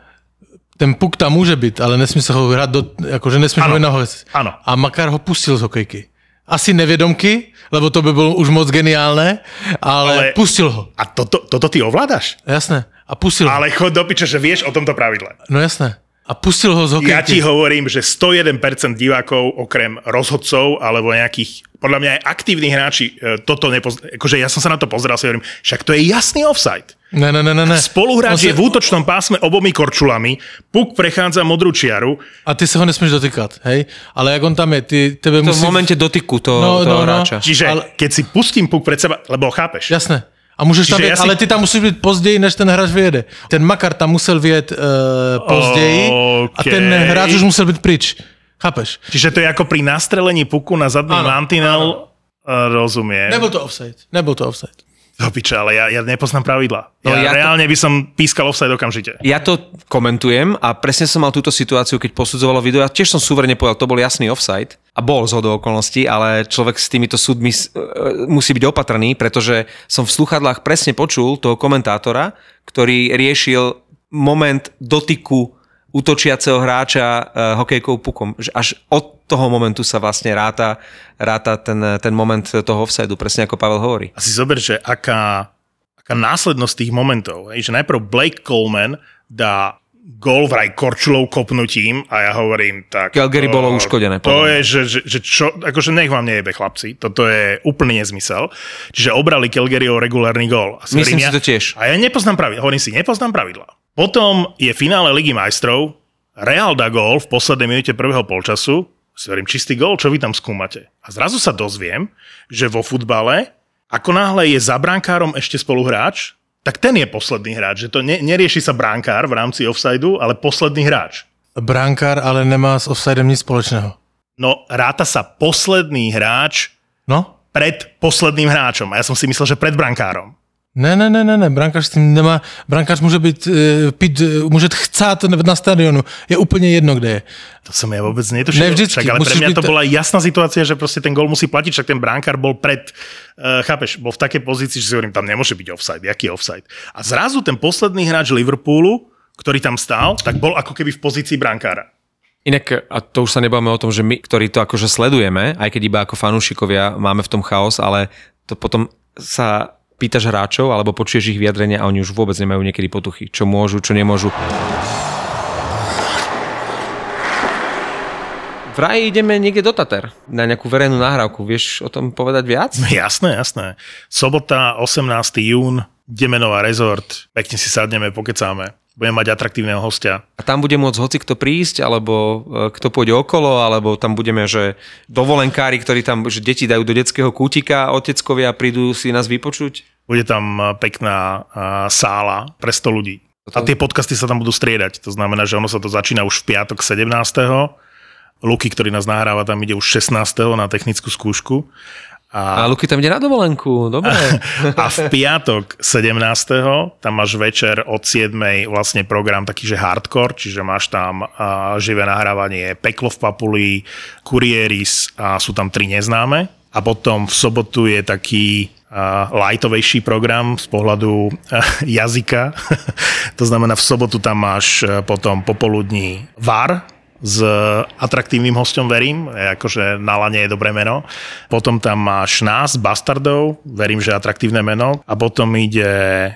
ten puk tam může být, ale nesmí se ho hrát do, jakože nesmíš ho nahoře. ano. A Makar ho pustil z hokejky. Asi nevědomky, lebo to by bylo už moc geniálne, ale, ale... Ale- pustil ho. A toto, toto ty ovládaš? Jasné. A pustil ho. Ale chod do piče, že vieš o tomto pravidle. No jasné. A pustil ho z hokejky. Ja ti hovorím, že 101% divákov, okrem rozhodcov alebo nejakých, podľa mňa aj aktívni hráči, e, toto nepoznajú. Akože ja som sa na to pozeral, si hovorím, však to je jasný offside. Ne, ne, ne, ne. Spoluhráč je v útočnom pásme obomi korčulami, puk prechádza modrú čiaru, A ty se ho nesmíš dotýkat, hej? Ale jak on tam je, ty, tebe to musí... v momente dotyku to, No, toho no, no. hráča. čiže Ale- keď si pustím puk pred seba, lebo chápeš, Jasné. A můžeš tam Čiže jet, ja si- ale ty tam musíš být později, než ten hráč vyjede. Ten Makar tam musel vyjet uh, později a ten hráč už musel být pryč. Chápeš? čiže to je ako pri nastrelení puku na zadný Áno, mantinel, e, rozumiem. Nebyl to offside. Nebyl to offside. Do piče, ale ja, ja nepoznám pravidla. No, ja, ja to- reálne by som pískal offside okamžite. Ja to komentujem a presne som mal túto situáciu, keď posudzovalo video. Ja tiež som súverne povedal, to bol jasný offside a bol z hodou okolností, ale človek s týmito súdmi e, musí byť opatrný, pretože som v sluchadlách presne počul toho komentátora, ktorý riešil moment dotyku útočiaceho hráča uh, hokejkou pukom. Až od toho momentu sa vlastne ráta, ráta ten, ten moment toho offsideu, presne ako Pavel hovorí. A si zober, že aká, aká následnosť tých momentov, hej, že najprv Blake Coleman dá gol vraj korčulou kopnutím a ja hovorím tak... Calgary to, bolo uškodené, To je, že, že, že čo, akože nech vám nejebe chlapci, toto je úplný nezmysel. Čiže obrali Calgary o regulárny gol. A Myslím hovorím, si to tiež. A ja nepoznám pravidla, hovorím si, nepoznám pravidla. Potom je finále Ligy majstrov, Real dá gól v poslednej minúte prvého polčasu, si hovorím, čistý gól, čo vy tam skúmate? A zrazu sa dozviem, že vo futbale, ako náhle je za brankárom ešte spoluhráč, tak ten je posledný hráč. Že to ne, nerieši sa brankár v rámci offsideu, ale posledný hráč. Brankár ale nemá s offsidem nic spoločného. No, ráta sa posledný hráč No? pred posledným hráčom. A ja som si myslel, že pred brankárom. Ne, ne, ne, ne, ne, brankář s tím nemá, brankář může být, uh, pít, uh, může chcát na stadionu, je úplně jedno, kde je. To som ja vôbec netušil. Ne, vždycky, Však, ale pre mňa byť- to bola jasná situácia, že proste ten gól musí platiť, však ten bránkár bol pred, uh, chápeš, bol v takej pozícii, že si hovorím, tam nemôže byť offside, jaký je offside. A zrazu ten posledný hráč Liverpoolu, ktorý tam stál, tak bol ako keby v pozícii brankára. Inak, a to už sa nebáme o tom, že my, ktorí to akože sledujeme, aj keď iba ako fanúšikovia máme v tom chaos, ale to potom sa pýtaš hráčov alebo počuješ ich vyjadrenia a oni už vôbec nemajú niekedy potuchy. Čo môžu, čo nemôžu. Vraj ideme niekde do Tater na nejakú verejnú nahrávku. Vieš o tom povedať viac? [laughs] Jasné, jasné. Sobota, 18. jún, Demenová rezort, pekne si sadneme, pokecáme. Budeme mať atraktívneho hostia. A tam bude môcť hoci kto prísť, alebo e, kto pôjde okolo, alebo tam budeme, že dovolenkári, ktorí tam, že deti dajú do detského kútika, oteckovia prídu si nás vypočuť. Bude tam a, pekná a, sála pre 100 ľudí. A tie podcasty sa tam budú striedať. To znamená, že ono sa to začína už v piatok 17. Luky, ktorý nás nahráva, tam ide už 16. na technickú skúšku. A Luky tam ide na dovolenku, dobre. [laughs] A v piatok 17. tam máš večer od 7. vlastne program taký, že hardcore, čiže máš tam a, živé nahrávanie Peklo v Papuli, Kurieris a sú tam tri neznáme. A potom v sobotu je taký a, lightovejší program z pohľadu a, jazyka. [laughs] to znamená, v sobotu tam máš a, potom popoludní VAR, s atraktívnym hostom, verím, je akože na lane je dobré meno. Potom tam máš nás, Bastardov, verím, že atraktívne meno. A potom ide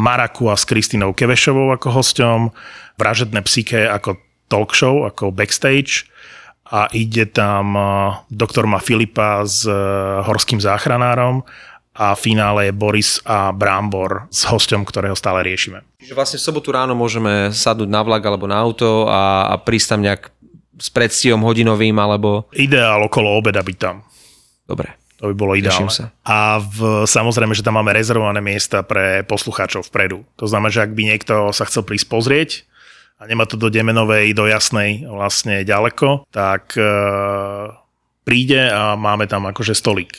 Marakua s Kristinou Kevešovou ako hosťom, Vražedné psyché ako talk show, ako backstage a ide tam eh, doktor Ma Filipa s eh, horským záchranárom a v finále je Boris a Brambor s hosťom, ktorého stále riešime. Čiže vlastne v sobotu ráno môžeme sadnúť na vlak alebo na auto a, a prísť tam nejak s predstihom hodinovým alebo... Ideál okolo obeda byť tam. Dobre. To by bolo ideálne. sa. A v, samozrejme, že tam máme rezervované miesta pre poslucháčov vpredu. To znamená, že ak by niekto sa chcel prísť pozrieť a nemá to do Demenovej, do Jasnej vlastne ďaleko, tak e, príde a máme tam akože stolík.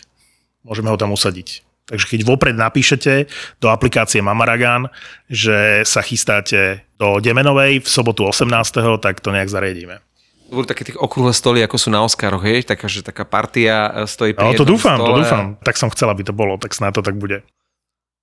Môžeme ho tam usadiť. Takže keď vopred napíšete do aplikácie Mamaragán, že sa chystáte do Demenovej v sobotu 18., tak to nejak zariadíme. To budú také tých okrúhle stoly, ako sú na Oscaroch, hej? Taká, že taká partia e, stojí pri Ale to dúfam, to stole. dúfam. Tak som chcel, aby to bolo, tak snáď to tak bude.